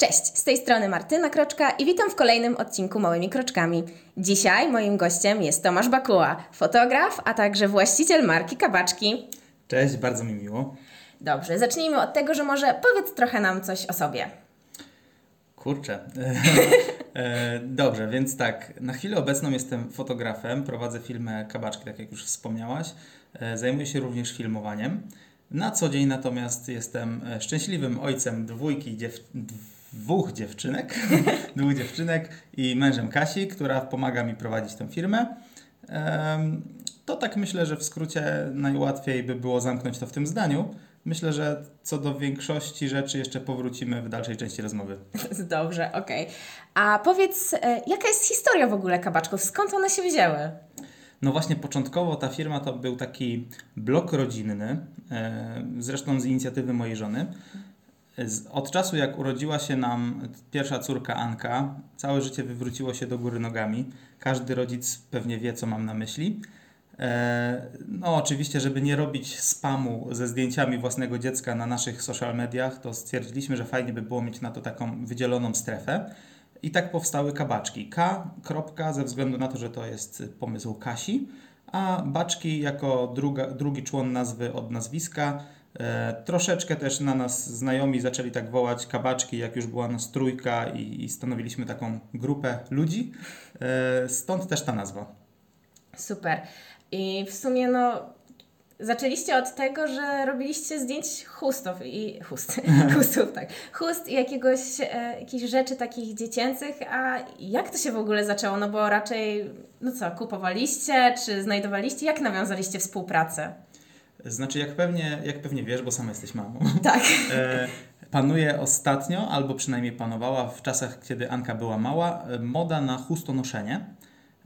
Cześć, z tej strony Martyna Kroczka i witam w kolejnym odcinku Małymi Kroczkami. Dzisiaj moim gościem jest Tomasz Bakuła, fotograf, a także właściciel marki Kabaczki. Cześć, bardzo mi miło. Dobrze, zacznijmy od tego, że może powiedz trochę nam coś o sobie. Kurczę. E, dobrze, więc tak, na chwilę obecną jestem fotografem, prowadzę filmę Kabaczki, tak jak już wspomniałaś. E, zajmuję się również filmowaniem. Na co dzień natomiast jestem e, szczęśliwym ojcem dwójki dziew dwóch dziewczynek, dwóch dziewczynek i mężem Kasi, która pomaga mi prowadzić tę firmę. To tak myślę, że w skrócie najłatwiej by było zamknąć to w tym zdaniu. Myślę, że co do większości rzeczy jeszcze powrócimy w dalszej części rozmowy. Dobrze, okej. Okay. A powiedz, e, jaka jest historia w ogóle kabaczków? Skąd one się wzięły? No właśnie początkowo ta firma to był taki blok rodzinny, e, zresztą z inicjatywy mojej żony. Od czasu, jak urodziła się nam pierwsza córka Anka, całe życie wywróciło się do góry nogami. Każdy rodzic pewnie wie, co mam na myśli. E, no, oczywiście, żeby nie robić spamu ze zdjęciami własnego dziecka na naszych social mediach, to stwierdziliśmy, że fajnie by było mieć na to taką wydzieloną strefę. I tak powstały kabaczki. K. Kropka, ze względu na to, że to jest pomysł Kasi, a baczki jako druga, drugi człon nazwy od nazwiska troszeczkę też na nas znajomi zaczęli tak wołać kabaczki, jak już była nas trójka i, i stanowiliśmy taką grupę ludzi. E, stąd też ta nazwa. Super. I w sumie no zaczęliście od tego, że robiliście zdjęć chustów i chust, chustów, tak, chust i jakiegoś, e, jakichś rzeczy takich dziecięcych, a jak to się w ogóle zaczęło? No bo raczej, no co, kupowaliście, czy znajdowaliście, jak nawiązaliście współpracę? Znaczy, jak pewnie, jak pewnie wiesz, bo sama jesteś mamą. Tak. E, panuje ostatnio, albo przynajmniej panowała w czasach, kiedy Anka była mała, e, moda na chustonoszenie.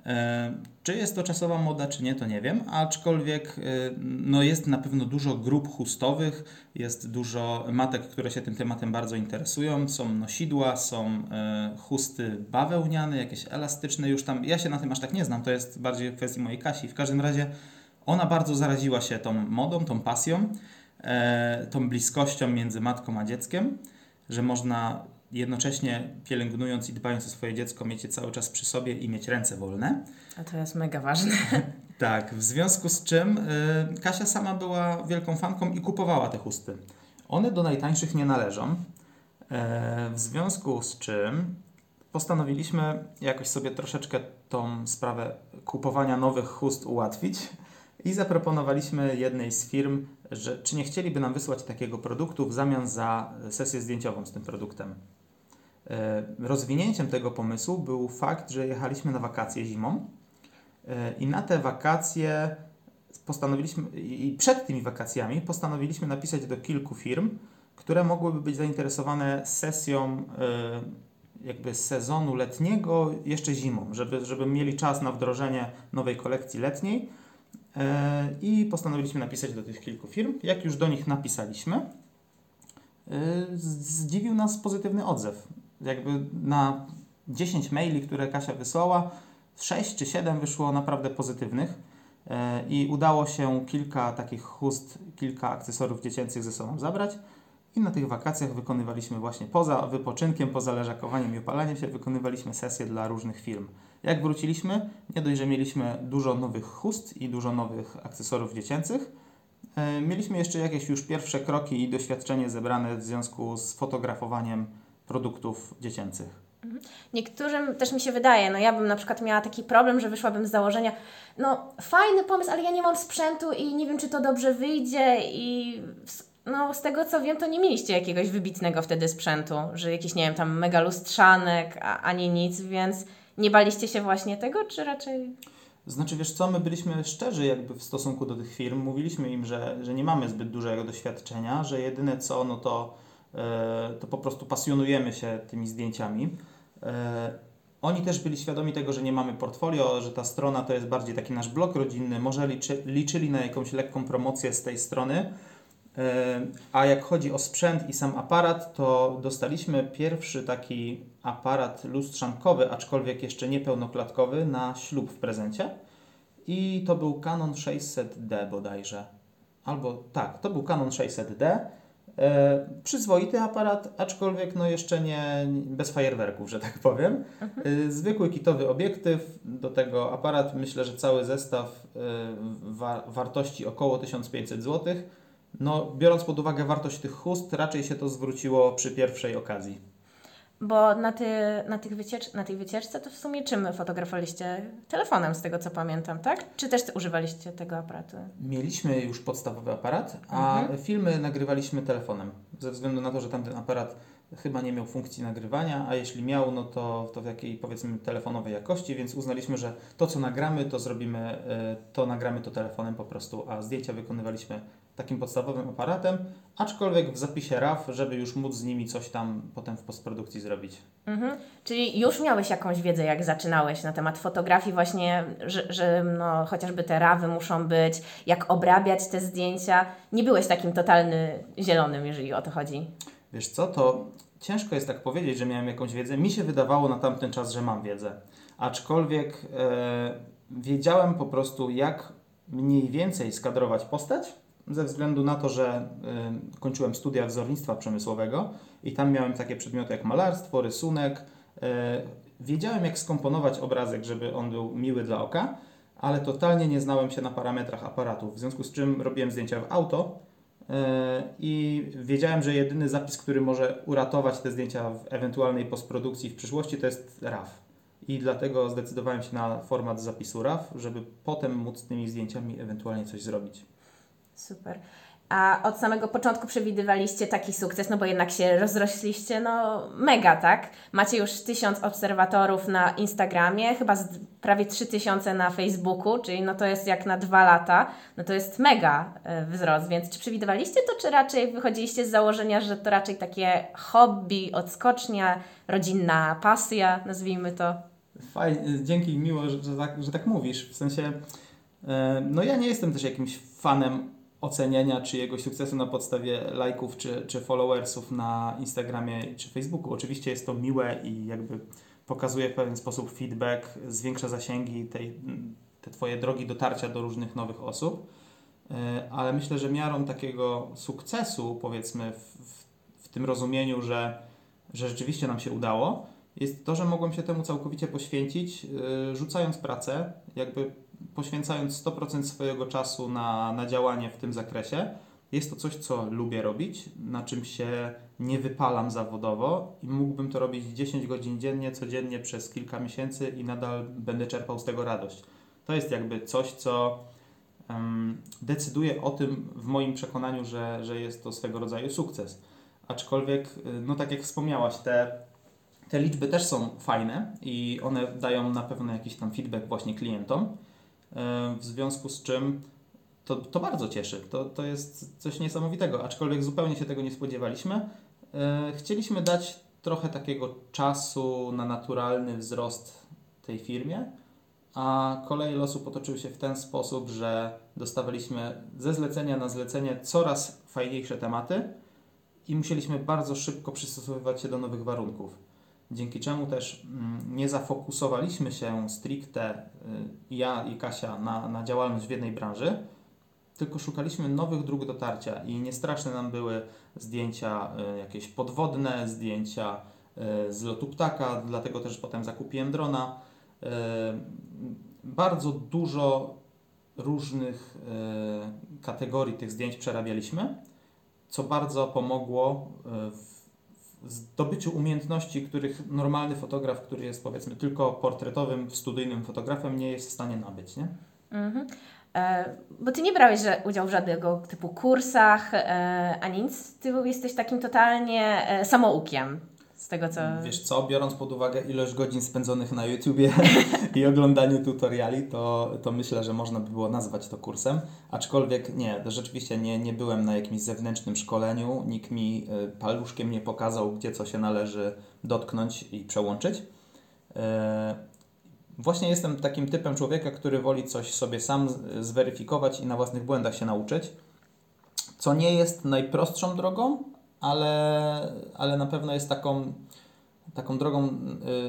E, czy jest to czasowa moda, czy nie, to nie wiem, aczkolwiek no jest na pewno dużo grup chustowych, jest dużo matek, które się tym tematem bardzo interesują. Są nosidła, są chusty bawełniane, jakieś elastyczne, już tam. Ja się na tym aż tak nie znam, to jest bardziej kwestii mojej Kasi. W każdym razie ona bardzo zaraziła się tą modą, tą pasją, e, tą bliskością między matką a dzieckiem, że można jednocześnie pielęgnując i dbając o swoje dziecko, mieć je cały czas przy sobie i mieć ręce wolne. A to jest mega ważne. tak, w związku z czym y, Kasia sama była wielką fanką i kupowała te chusty. One do najtańszych nie należą, e, w związku z czym postanowiliśmy jakoś sobie troszeczkę tą sprawę kupowania nowych chust ułatwić i zaproponowaliśmy jednej z firm, że czy nie chcieliby nam wysłać takiego produktu w zamian za sesję zdjęciową z tym produktem. E, rozwinięciem tego pomysłu był fakt, że jechaliśmy na wakacje zimą e, i na te wakacje postanowiliśmy, i przed tymi wakacjami postanowiliśmy napisać do kilku firm, które mogłyby być zainteresowane sesją e, jakby sezonu letniego jeszcze zimą, żeby, żeby mieli czas na wdrożenie nowej kolekcji letniej i postanowiliśmy napisać do tych kilku firm. Jak już do nich napisaliśmy, e, zdziwił nas pozytywny odzew. Jakby na 10 maili, które Kasia wysłała, 6 czy 7 wyszło naprawdę pozytywnych e, i udało się kilka takich chust, kilka akcesorów dziecięcych ze sobą zabrać. I na tych wakacjach wykonywaliśmy właśnie poza wypoczynkiem, poza leżakowaniem i opalaniem się, wykonywaliśmy sesje dla różnych firm. Jak wróciliśmy, nie dość, że mieliśmy dużo nowych chust i dużo nowych akcesorów dziecięcych, e, mieliśmy jeszcze jakieś już pierwsze kroki i doświadczenie zebrane w związku z fotografowaniem produktów dziecięcych. Mhm. Niektórym też mi się wydaje, no ja bym na przykład miała taki problem, że wyszłabym z założenia, no fajny pomysł, ale ja nie mam sprzętu i nie wiem, czy to dobrze wyjdzie i no z tego co wiem, to nie mieliście jakiegoś wybitnego wtedy sprzętu, że jakiś, nie wiem, tam mega lustrzanek, a, ani nic, więc nie baliście się właśnie tego, czy raczej... Znaczy, wiesz co, my byliśmy szczerzy jakby w stosunku do tych firm. Mówiliśmy im, że, że nie mamy zbyt dużego doświadczenia, że jedyne co, no to, e, to po prostu pasjonujemy się tymi zdjęciami. E, oni też byli świadomi tego, że nie mamy portfolio, że ta strona to jest bardziej taki nasz blok rodzinny. Może liczy, liczyli na jakąś lekką promocję z tej strony, a jak chodzi o sprzęt i sam aparat, to dostaliśmy pierwszy taki aparat lustrzankowy, aczkolwiek jeszcze nie pełnoklatkowy, na ślub w prezencie. I to był Canon 600D bodajże. Albo tak, to był Canon 600D. E, przyzwoity aparat, aczkolwiek no jeszcze nie bez fajerwerków, że tak powiem. E, zwykły kitowy obiektyw, do tego aparat, myślę, że cały zestaw e, wa wartości około 1500 zł. No, biorąc pod uwagę wartość tych chust, raczej się to zwróciło przy pierwszej okazji. Bo na, ty, na, tych wyciecz, na tej wycieczce to w sumie czym fotografowaliście? Telefonem, z tego co pamiętam, tak? Czy też używaliście tego aparatu? Mieliśmy już podstawowy aparat, a Mhm. filmy nagrywaliśmy telefonem. Ze względu na to, że tamten aparat chyba nie miał funkcji nagrywania, a jeśli miał, no to, to w jakiej powiedzmy telefonowej jakości, więc uznaliśmy, że to co nagramy, to zrobimy, e, to nagramy to telefonem po prostu, a zdjęcia wykonywaliśmy takim podstawowym aparatem, aczkolwiek w zapisie RAW, żeby już móc z nimi coś tam potem w postprodukcji zrobić. Mhm. Czyli już miałeś jakąś wiedzę, jak zaczynałeś na temat fotografii, właśnie, że, że no, chociażby te rawy muszą być, jak obrabiać te zdjęcia. Nie byłeś takim totalny zielonym, jeżeli o to chodzi. Wiesz co, to ciężko jest tak powiedzieć, że miałem jakąś wiedzę. Mi się wydawało na tamten czas, że mam wiedzę. Aczkolwiek e, wiedziałem po prostu, jak mniej więcej skadrować postać, ze względu na to, że e, kończyłem studia wzornictwa przemysłowego i tam miałem takie przedmioty jak malarstwo, rysunek. E, wiedziałem, jak skomponować obrazek, żeby on był miły dla oka, ale totalnie nie znałem się na parametrach aparatu, w związku z czym robiłem zdjęcia w auto, E, I wiedziałem, że jedyny zapis, który może uratować te zdjęcia w ewentualnej postprodukcji w przyszłości, to jest RAW. I dlatego zdecydowałem się na format zapisu RAW, żeby potem móc z tymi zdjęciami ewentualnie coś zrobić. Super. A od samego początku przewidywaliście taki sukces, no bo jednak się rozrośliście, no mega, tak? Macie już tysiąc obserwatorów na Instagramie, chyba z prawie trzy tysiące na Facebooku, czyli no to jest jak na dwa lata, no to jest mega e, wzrost, więc czy przewidywaliście to, czy raczej wychodziliście z założenia, że to raczej takie hobby, odskocznia, rodzinna pasja, nazwijmy to? Fajnie, dzięki, miło, że, że, tak, że tak mówisz. W sensie, e, no ja nie jestem też jakimś fanem oceniania czyjegoś sukcesu na podstawie lajków czy, czy followersów na Instagramie czy Facebooku. Oczywiście jest to miłe i jakby pokazuje w pewien sposób feedback, zwiększa zasięgi tej, te Twoje drogi dotarcia do różnych nowych osób, E, ale myślę, że miarą takiego sukcesu, powiedzmy w, w, w tym rozumieniu, że, że rzeczywiście nam się udało, jest to, że mogłem się temu całkowicie poświęcić, yy, rzucając pracę, jakby poświęcając 100% swojego czasu na, na działanie w tym zakresie. Jest to coś, co lubię robić, na czym się nie wypalam zawodowo i mógłbym to robić 10 godzin dziennie, codziennie przez kilka miesięcy i nadal będę czerpał z tego radość. To jest jakby coś, co um, decyduje o tym w moim przekonaniu, że, że jest to swego rodzaju sukces. Aczkolwiek, no tak jak wspomniałaś, te te liczby też są fajne i one dają na pewno jakiś tam feedback właśnie klientom, w związku z czym to, to bardzo cieszy. To, to jest coś niesamowitego, aczkolwiek zupełnie się tego nie spodziewaliśmy. Chcieliśmy dać trochę takiego czasu na naturalny wzrost tej firmie, a koleje losu potoczyły się w ten sposób, że dostawaliśmy ze zlecenia na zlecenie coraz fajniejsze tematy i musieliśmy bardzo szybko przystosowywać się do nowych warunków dzięki czemu też mm, nie zafokusowaliśmy się stricte y, ja i Kasia na, na działalność w jednej branży, tylko szukaliśmy nowych dróg dotarcia i niestraszne nam były zdjęcia y, jakieś podwodne, zdjęcia y, z lotu ptaka, dlatego też potem zakupiłem drona. Bardzo dużo różnych kategorii tych zdjęć przerabialiśmy, co bardzo pomogło w zdobyciu umiejętności, których normalny fotograf, który jest powiedzmy tylko portretowym, studyjnym fotografem, nie jest w stanie nabyć, nie? Mhm. E, bo ty nie brałeś udziału w żadnego typu kursach e, ani nic. Ty jesteś takim totalnie e, samoukiem. Z tego co. Wiesz co, biorąc pod uwagę ilość godzin spędzonych na YouTubie i oglądaniu tutoriali, to, to myślę, że można by było nazwać to kursem. Aczkolwiek nie, rzeczywiście nie, nie byłem na jakimś zewnętrznym szkoleniu, nikt mi y, paluszkiem nie pokazał, gdzie co się należy dotknąć i przełączyć. E, właśnie jestem takim typem człowieka, który woli coś sobie sam zweryfikować i na własnych błędach się nauczyć, co nie jest najprostszą drogą, ale, ale na pewno jest taką, taką drogą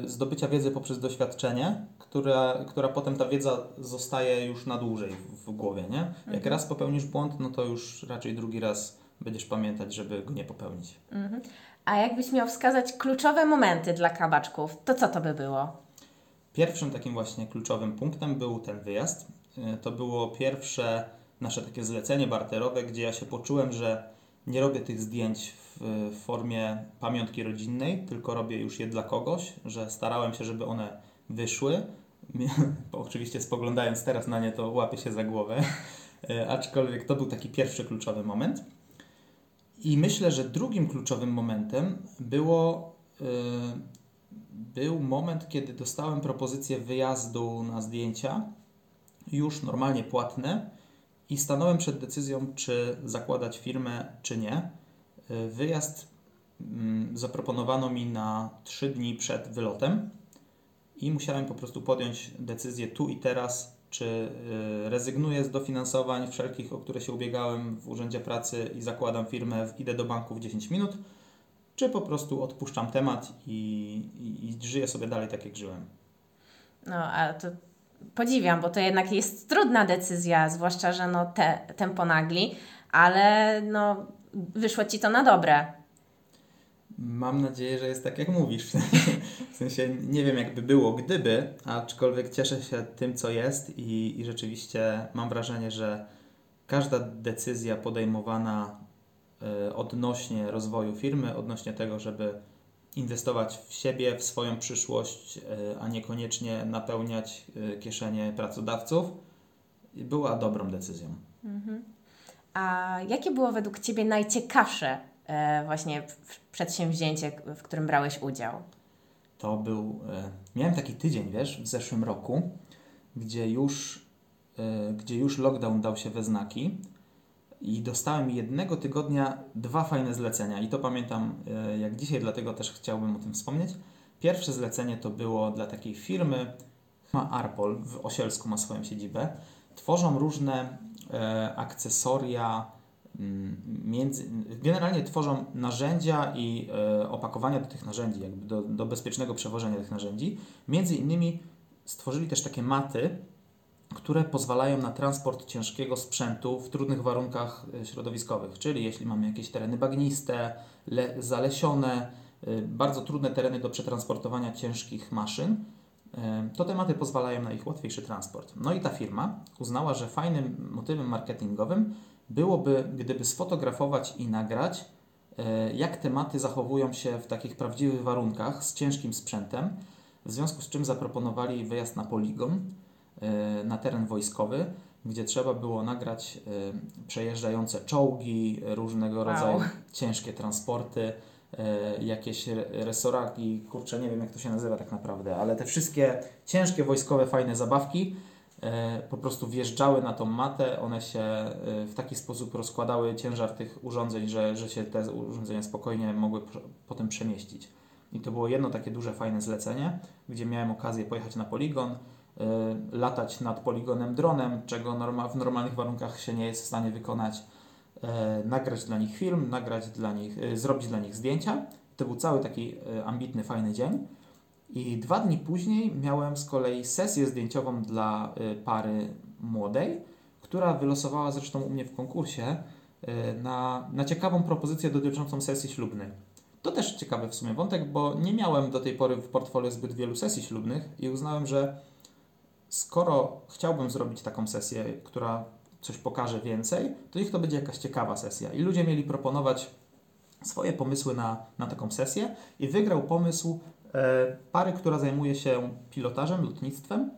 y, zdobycia wiedzy poprzez doświadczenie, która, która potem ta wiedza zostaje już na dłużej w, głowie. Nie? Jak Mhm. raz popełnisz błąd, no to już raczej drugi raz będziesz pamiętać, żeby go nie popełnić. Mhm. A jakbyś miał wskazać kluczowe momenty dla kabaczków, to co to by było? Pierwszym takim właśnie kluczowym punktem był ten wyjazd. Y, to było pierwsze nasze takie zlecenie barterowe, gdzie ja się poczułem, że nie robię tych zdjęć w formie pamiątki rodzinnej, tylko robię już je dla kogoś, że starałem się, żeby one wyszły. Oczywiście spoglądając teraz na nie, to łapię się za głowę. Y, aczkolwiek to był taki pierwszy kluczowy moment. I myślę, że drugim kluczowym momentem było, yy, był moment, kiedy dostałem propozycję wyjazdu na zdjęcia, już normalnie płatne, i stanąłem przed decyzją, czy zakładać firmę, czy nie. Yy, wyjazd yy, zaproponowano mi na 3 dni przed wylotem i musiałem po prostu podjąć decyzję tu i teraz, czy y, rezygnuję z dofinansowań wszelkich, o które się ubiegałem w Urzędzie Pracy i zakładam firmę, idę do banku w 10 minut, czy po prostu odpuszczam temat i, i, i żyję sobie dalej tak, jak żyłem. No, a to podziwiam, bo to jednak jest trudna decyzja, zwłaszcza, że no te, tempo nagli, ale no wyszło Ci to na dobre. Mam nadzieję, że jest tak, jak mówisz. W sensie nie wiem, jakby było gdyby, aczkolwiek cieszę się tym, co jest i, i rzeczywiście mam wrażenie, że każda decyzja podejmowana y, odnośnie rozwoju firmy, odnośnie tego, żeby inwestować w siebie, w swoją przyszłość, y, a niekoniecznie napełniać y, kieszenie pracodawców, była dobrą decyzją. Mhm. A jakie było według Ciebie najciekawsze E, właśnie przedsięwzięcie, w którym brałeś udział? To był. E, miałem taki tydzień, wiesz, w zeszłym roku, gdzie już, e, gdzie już lockdown dał się we znaki i dostałem jednego tygodnia dwa fajne zlecenia. I to pamiętam jak dzisiaj, dlatego też chciałbym o tym wspomnieć. Pierwsze zlecenie to było dla takiej firmy, Arpol w Osielsku ma swoją siedzibę. Tworzą różne akcesoria Mm, między, generalnie tworzą narzędzia i e, opakowania do tych narzędzi, jakby do, do bezpiecznego przewożenia tych narzędzi. Między innymi stworzyli też takie maty, które pozwalają na transport ciężkiego sprzętu w trudnych warunkach e, środowiskowych, czyli jeśli mamy jakieś tereny bagniste, le, zalesione, e, bardzo trudne tereny do przetransportowania ciężkich maszyn, to tematy pozwalają na ich łatwiejszy transport. No i ta firma uznała, że fajnym motywem marketingowym byłoby, gdyby sfotografować i nagrać, jak tematy zachowują się w takich prawdziwych warunkach z ciężkim sprzętem, w związku z czym zaproponowali wyjazd na poligon, na teren wojskowy, gdzie trzeba było nagrać e, przejeżdżające czołgi, różnego rodzaju ciężkie transporty, jakieś resoraki, kurczę, nie wiem jak to się nazywa tak naprawdę, ale te wszystkie ciężkie wojskowe fajne zabawki, E, po prostu wjeżdżały na tą matę, one się e, w taki sposób rozkładały ciężar tych urządzeń, że, że się te urządzenia spokojnie mogły potem przemieścić. I to było jedno takie duże, fajne zlecenie, gdzie miałem okazję pojechać na poligon, e, latać nad poligonem dronem, czego norma, w normalnych warunkach się nie jest w stanie wykonać, nagrać dla nich film, nagrać dla nich, zrobić dla nich zdjęcia. To był cały taki ambitny, fajny dzień. I dwa dni później miałem z kolei sesję zdjęciową dla y, pary młodej, która wylosowała zresztą u mnie w konkursie y, na, na ciekawą propozycję dotyczącą sesji ślubnej. To też ciekawy w sumie wątek, bo nie miałem do tej pory w portfolio zbyt wielu sesji ślubnych i uznałem, że skoro chciałbym zrobić taką sesję, która coś pokaże więcej, to niech to będzie jakaś ciekawa sesja. I ludzie mieli proponować swoje pomysły na, na taką sesję i wygrał pomysł E, pary, która zajmuje się pilotażem, lotnictwem,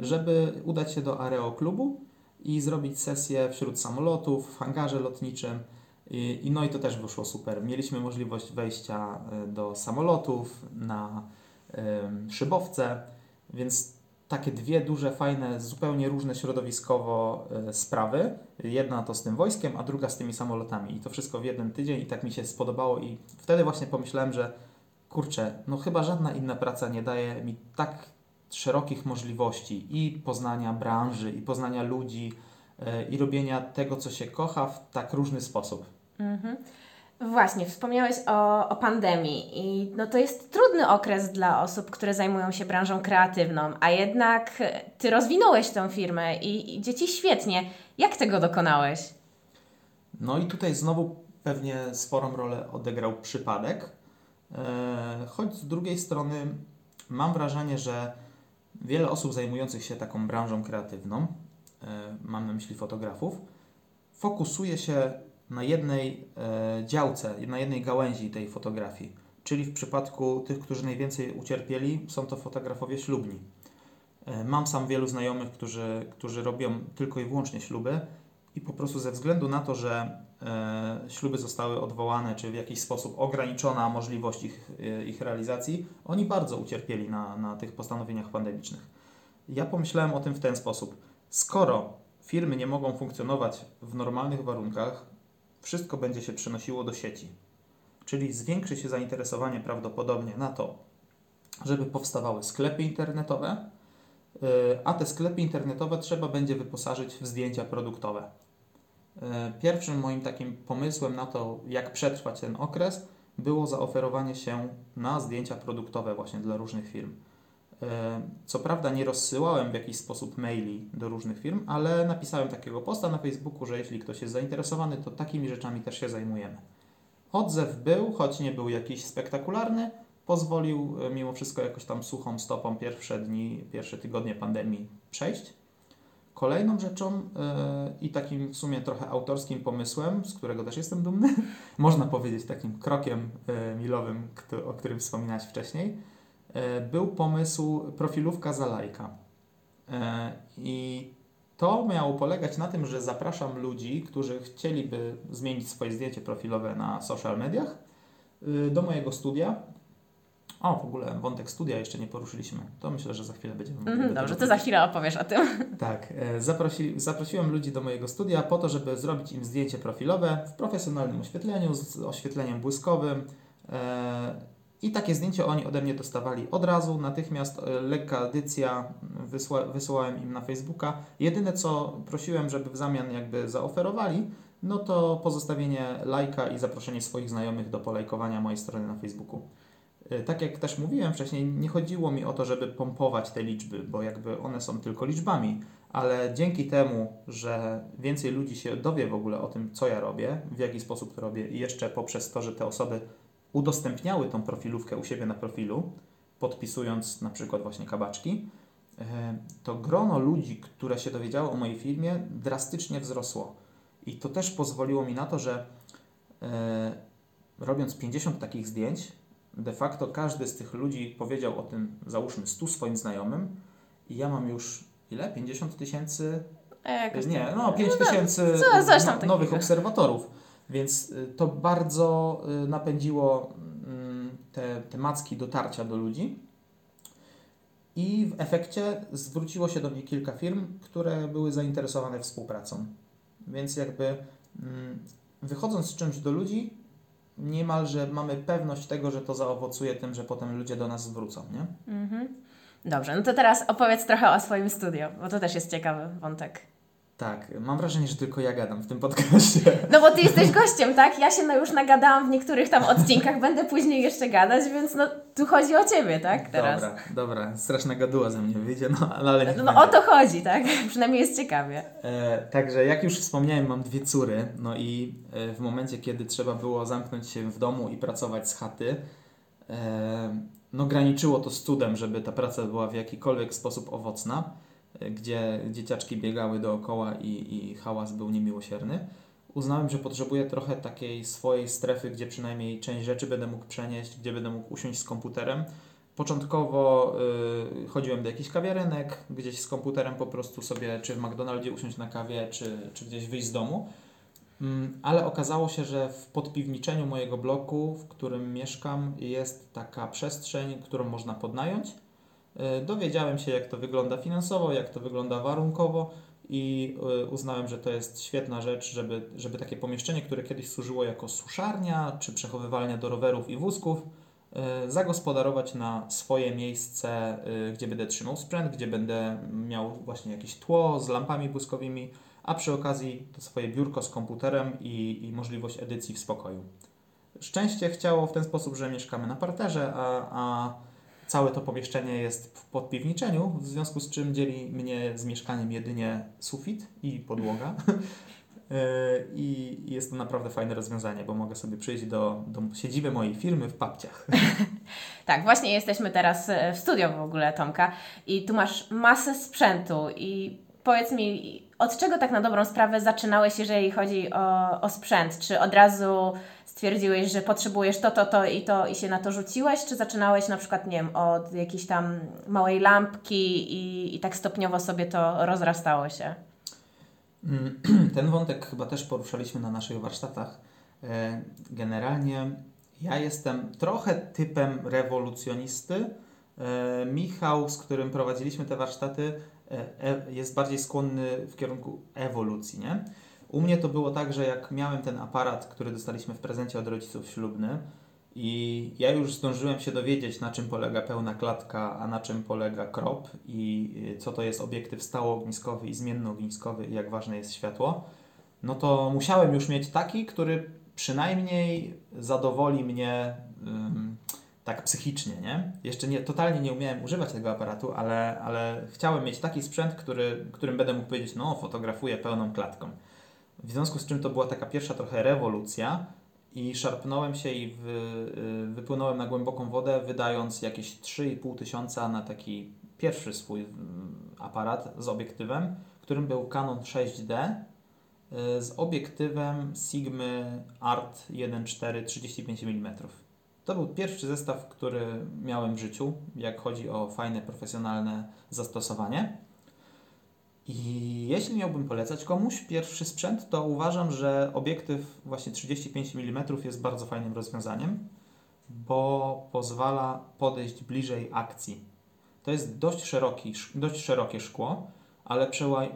żeby udać się do aeroklubu i zrobić sesję wśród samolotów, w hangarze lotniczym. I, I, no i to też wyszło super. Mieliśmy możliwość wejścia e, do samolotów, na y, szybowce, więc takie dwie duże, fajne, zupełnie różne środowiskowo y, sprawy. Jedna to z tym wojskiem, a druga z tymi samolotami. I to wszystko w jeden tydzień i tak mi się spodobało i wtedy właśnie pomyślałem, że kurczę, no chyba żadna inna praca nie daje mi tak szerokich możliwości i poznania branży, i poznania ludzi, yy, i robienia tego, co się kocha w tak różny sposób. Mhm. Właśnie, wspomniałeś o, o pandemii i no to jest trudny okres dla osób, które zajmują się branżą kreatywną, a jednak Ty rozwinąłeś tę firmę i idzie Ci świetnie. Jak tego dokonałeś? No i tutaj znowu pewnie sporą rolę odegrał przypadek, e, choć z drugiej strony mam wrażenie, że wiele osób zajmujących się taką branżą kreatywną, e, mam na myśli fotografów, fokusuje się na jednej e, działce, na jednej gałęzi tej fotografii. Czyli w przypadku tych, którzy najwięcej ucierpieli, są to fotografowie ślubni. E, mam sam wielu znajomych, którzy, którzy robią tylko i wyłącznie śluby i po prostu ze względu na to, że e, śluby zostały odwołane, czy w jakiś sposób ograniczona możliwość ich, ich realizacji, oni bardzo ucierpieli na, na tych postanowieniach pandemicznych. Ja pomyślałem o tym w ten sposób. Skoro firmy nie mogą funkcjonować w normalnych warunkach, wszystko będzie się przenosiło do sieci. Czyli zwiększy się zainteresowanie prawdopodobnie na to, żeby powstawały sklepy internetowe, y, a te sklepy internetowe trzeba będzie wyposażyć w zdjęcia produktowe. Y, pierwszym moim takim pomysłem na to, jak przetrwać ten okres, było zaoferowanie się na zdjęcia produktowe właśnie dla różnych firm. Y, co prawda nie rozsyłałem w jakiś sposób maili do różnych firm, ale napisałem takiego posta na Facebooku, że jeśli ktoś jest zainteresowany, to takimi rzeczami też się zajmujemy. Odzew był, choć nie był jakiś spektakularny, pozwolił e, mimo wszystko jakoś tam suchą stopą pierwsze dni, pierwsze tygodnie pandemii przejść. Kolejną rzeczą yy, i takim w sumie trochę autorskim pomysłem, z którego też jestem dumny, można powiedzieć takim krokiem yy, milowym, kto, o którym wspominałeś wcześniej, był pomysł profilówka za lajka. I to miało polegać na tym, że zapraszam ludzi, którzy chcieliby zmienić swoje zdjęcie profilowe na social mediach y, do mojego studia. O, w ogóle wątek studia jeszcze nie poruszyliśmy. To myślę, że za chwilę będziemy. Mm, dobrze, to za chwilę opowiesz o tym. Tak, e, zaprosi, zaprosiłem ludzi do mojego studia po to, żeby zrobić im zdjęcie profilowe w profesjonalnym oświetleniu, z oświetleniem błyskowym. I takie zdjęcie oni ode mnie dostawali od razu, natychmiast e, lekka edycja, wysła, wysłałem im na Facebooka. Jedyne co prosiłem, żeby w zamian jakby zaoferowali, no to pozostawienie lajka i zaproszenie swoich znajomych do polajkowania mojej strony na Facebooku. E, tak jak też mówiłem wcześniej, nie chodziło mi o to, żeby pompować te liczby, bo jakby one są tylko liczbami, ale dzięki temu, że więcej ludzi się dowie w ogóle o tym, co ja robię, w jaki sposób to robię i jeszcze poprzez to, że te osoby udostępniały tą profilówkę u siebie na profilu, podpisując na przykład właśnie kabaczki, e, to grono ludzi, które się dowiedziało o mojej firmie, drastycznie wzrosło. I to też pozwoliło mi na to, że e, robiąc 50 takich zdjęć, de facto każdy z tych ludzi powiedział o tym, załóżmy, 100 swoim znajomym, i ja mam już ile? 50 tysięcy? E, nie, no 5 no, tysięcy no, nowych obserwatorów. Więc y, to bardzo y, napędziło mm, te, te macki dotarcia do ludzi. I w efekcie zwróciło się do mnie kilka firm, które były zainteresowane współpracą. Więc jakby mm, wychodząc z czymś do ludzi, niemalże mamy pewność tego, że to zaowocuje tym, że potem ludzie do nas zwrócą, nie? Mhm. Dobrze, no to teraz opowiedz trochę o swoim studiu, bo to też jest ciekawy wątek. Tak, mam wrażenie, że tylko ja gadam w tym podcaście. No bo ty jesteś gościem, tak? Ja się no już nagadałam w niektórych tam odcinkach, będę później jeszcze gadać, więc no tu chodzi o ciebie, tak? Teraz. Dobra, dobra, straszna gaduła ze mnie wyjdzie, no, ale... No, no o to chodzi, tak? Przynajmniej jest ciekawie. E, także jak już wspomniałem, mam dwie córy, no i e, w momencie, kiedy trzeba było zamknąć się w domu i pracować z chaty, e, no graniczyło to z cudem, żeby ta praca była w jakikolwiek sposób owocna gdzie dzieciaczki biegały dookoła i, i hałas był niemiłosierny. Uznałem, że potrzebuję trochę takiej swojej strefy, gdzie przynajmniej część rzeczy będę mógł przenieść, gdzie będę mógł usiąść z komputerem. Początkowo y, chodziłem do jakichś kawiarenek, gdzieś z komputerem po prostu sobie, czy w McDonaldzie usiąść na kawie, czy, czy gdzieś wyjść z domu. Mm, ale okazało się, że w podpiwniczeniu mojego bloku, w którym mieszkam, jest taka przestrzeń, którą można podnająć dowiedziałem się, jak to wygląda finansowo, jak to wygląda warunkowo i e, uznałem, że to jest świetna rzecz, żeby, żeby takie pomieszczenie, które kiedyś służyło jako suszarnia czy przechowywalnia do rowerów i wózków, e, zagospodarować na swoje miejsce, gdzie będę trzymał sprzęt, gdzie będę miał właśnie jakieś tło z lampami błyskowymi, a przy okazji to swoje biurko z komputerem i, i możliwość edycji w spokoju. Szczęście chciało w ten sposób, że mieszkamy na parterze, a, a Całe to pomieszczenie jest w podpiwniczeniu, w związku z czym dzieli mnie z mieszkaniem jedynie sufit i podłoga. I jest to naprawdę fajne rozwiązanie, bo mogę sobie przyjść do, do siedziby mojej firmy w papciach. tak, właśnie jesteśmy teraz w studio w ogóle, Tomka, i tu masz masę sprzętu i powiedz mi, od czego tak na dobrą sprawę zaczynałeś, jeżeli chodzi o, o sprzęt? Czy od razu stwierdziłeś, że potrzebujesz to, to, to i to i się na to rzuciłeś, czy zaczynałeś na przykład, nie wiem, od jakiejś tam małej lampki i, i tak stopniowo sobie to rozrastało się? Mm, ten wątek chyba też poruszaliśmy na naszych warsztatach. E, generalnie ja jestem trochę typem rewolucjonisty. E, Michał, z którym prowadziliśmy te warsztaty, e, jest bardziej skłonny w kierunku ewolucji, nie? U mnie to było tak, że jak miałem ten aparat, który dostaliśmy w prezencie od rodziców ślubny i ja już zdążyłem się dowiedzieć, na czym polega pełna klatka, a na czym polega krop i y, co to jest obiektyw stałoogniskowy i zmiennoogniskowy i jak ważne jest światło, no to musiałem już mieć taki, który przynajmniej zadowoli mnie ym, tak psychicznie, nie? Jeszcze nie, totalnie nie umiałem używać tego aparatu, ale, ale chciałem mieć taki sprzęt, który, którym będę mógł powiedzieć, no fotografuję pełną klatką. W związku z czym to była taka pierwsza trochę rewolucja i szarpnąłem się i y, wypłynąłem na głęboką wodę, wydając jakieś 3,5 tysiąca na taki pierwszy swój y, aparat z obiektywem, którym był Canon 6D y, z obiektywem Sigmy Art 1.4 35 mm. To był pierwszy zestaw, który miałem w życiu, jak chodzi o fajne, profesjonalne zastosowanie. I jeśli miałbym polecać komuś pierwszy sprzęt, to uważam, że obiektyw właśnie 35 mm jest bardzo fajnym rozwiązaniem, bo pozwala podejść bliżej akcji. To jest dość, szeroki, dość szerokie szkło, ale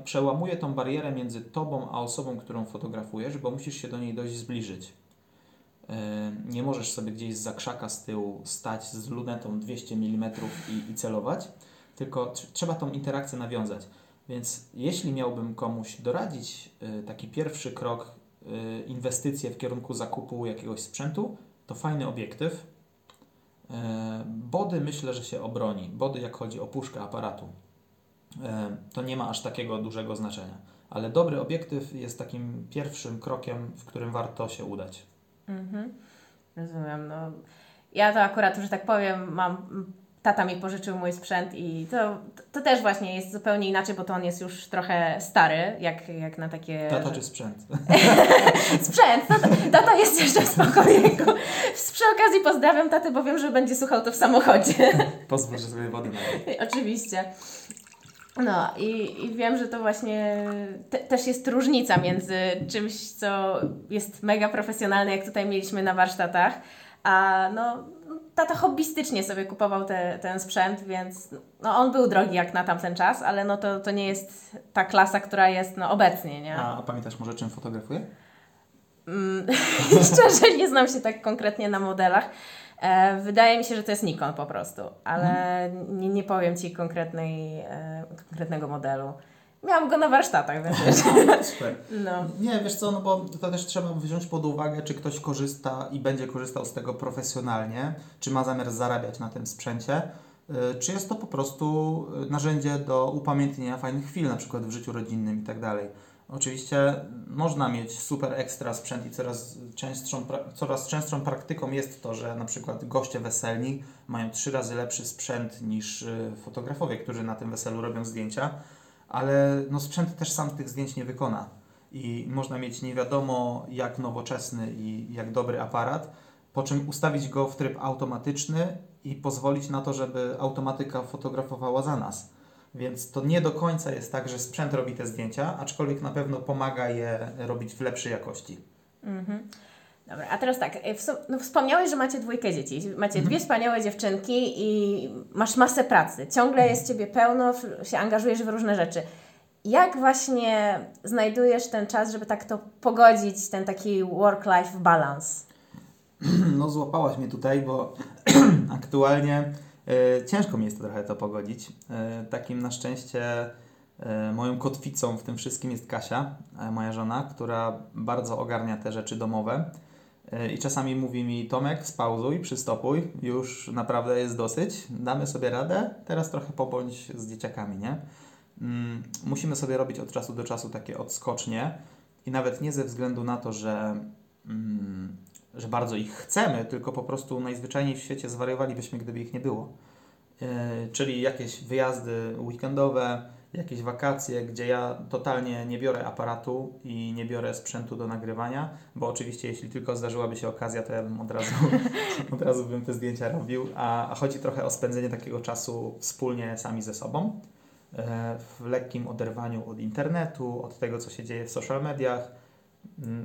przełamuje tą barierę między tobą a osobą, którą fotografujesz, bo musisz się do niej dość zbliżyć. E, nie możesz sobie gdzieś z zakrzaka z tyłu stać z lunetą 200 mm i, i celować, tylko trzeba tą interakcję nawiązać. Więc jeśli miałbym komuś doradzić y, taki pierwszy krok, y, inwestycje w kierunku zakupu jakiegoś sprzętu, to fajny obiektyw. Y, body myślę, że się obroni. Body, jak chodzi o puszkę aparatu, to nie ma aż takiego dużego znaczenia. Ale dobry obiektyw jest takim pierwszym krokiem, w którym warto się udać. Mhm. Rozumiem. No, ja to akurat, że tak powiem, mam tata mi pożyczył mój sprzęt i to, to też właśnie jest zupełnie inaczej, bo to on jest już trochę stary, jak, jak na takie... Tata czy sprzęt? sprzęt! Tata, tata jest jeszcze w spokoju. Przy okazji pozdrawiam tatę, bo wiem, że będzie słuchał to w samochodzie. Pozwól, że sobie wody Oczywiście. No i, i wiem, że to właśnie te, też jest różnica między czymś, co jest mega profesjonalne, jak tutaj mieliśmy na warsztatach, a no tata hobbystycznie sobie kupował te, ten sprzęt, więc no, on był drogi jak na tamten czas, ale no to, to nie jest ta klasa, która jest no, obecnie, nie? A, a pamiętasz może czym fotografuje? Mm, szczerze nie znam się tak konkretnie na modelach. E, wydaje mi się, że to jest Nikon po prostu, ale mhm. nie, nie powiem Ci konkretnej, e, konkretnego modelu. Miałam go na warsztatach, więc wiesz. Super. No. Nie, wiesz co, no bo to też trzeba wziąć pod uwagę, czy ktoś korzysta i będzie korzystał z tego profesjonalnie, czy ma zamiar zarabiać na tym sprzęcie, y, czy jest to po prostu y, narzędzie do upamiętnienia fajnych chwil, na przykład w życiu rodzinnym i tak dalej. Oczywiście można mieć super ekstra sprzęt i coraz częstszą, coraz częstszą praktyką jest to, że na przykład goście weselni mają trzy razy lepszy sprzęt niż y, fotografowie, którzy na tym weselu robią zdjęcia ale no, sprzęt też sam tych zdjęć nie wykona. I można mieć nie wiadomo jak nowoczesny i jak dobry aparat, po czym ustawić go w tryb automatyczny i pozwolić na to, żeby automatyka fotografowała za nas. Więc to nie do końca jest tak, że sprzęt robi te zdjęcia, aczkolwiek na pewno pomaga je robić w lepszej jakości. Mhm. Dobra, a teraz tak, e, no wspomniałeś, że macie dwójkę dzieci, macie dwie mhm. wspaniałe dziewczynki i masz masę pracy, ciągle jest Ciebie pełno, się angażujesz w różne rzeczy. Jak właśnie znajdujesz ten czas, żeby tak to pogodzić, ten taki work-life balance? No złapałaś mnie tutaj, bo aktualnie y, ciężko mi jest to trochę to pogodzić. Y, takim na szczęście moją kotwicą w tym wszystkim jest Kasia, moja żona, która bardzo ogarnia te rzeczy domowe. I czasami mówi mi Tomek, spauzuj, przystopuj, już naprawdę jest dosyć, damy sobie radę, teraz trochę pobądź z dzieciakami, nie? Mm, musimy sobie robić od czasu do czasu takie odskocznie. i nawet nie ze względu na to, że, mm, że bardzo ich chcemy, tylko po prostu najzwyczajniej w świecie zwariowalibyśmy, gdyby ich nie było. E, czyli jakieś wyjazdy weekendowe, jakieś wakacje, gdzie ja totalnie nie biorę aparatu i nie biorę sprzętu do nagrywania, bo oczywiście jeśli tylko zdarzyłaby się okazja, to ja bym od razu, od razu bym te zdjęcia robił, a, a chodzi trochę o spędzenie takiego czasu wspólnie sami ze sobą, e, w lekkim oderwaniu od internetu, od tego, co się dzieje w social mediach.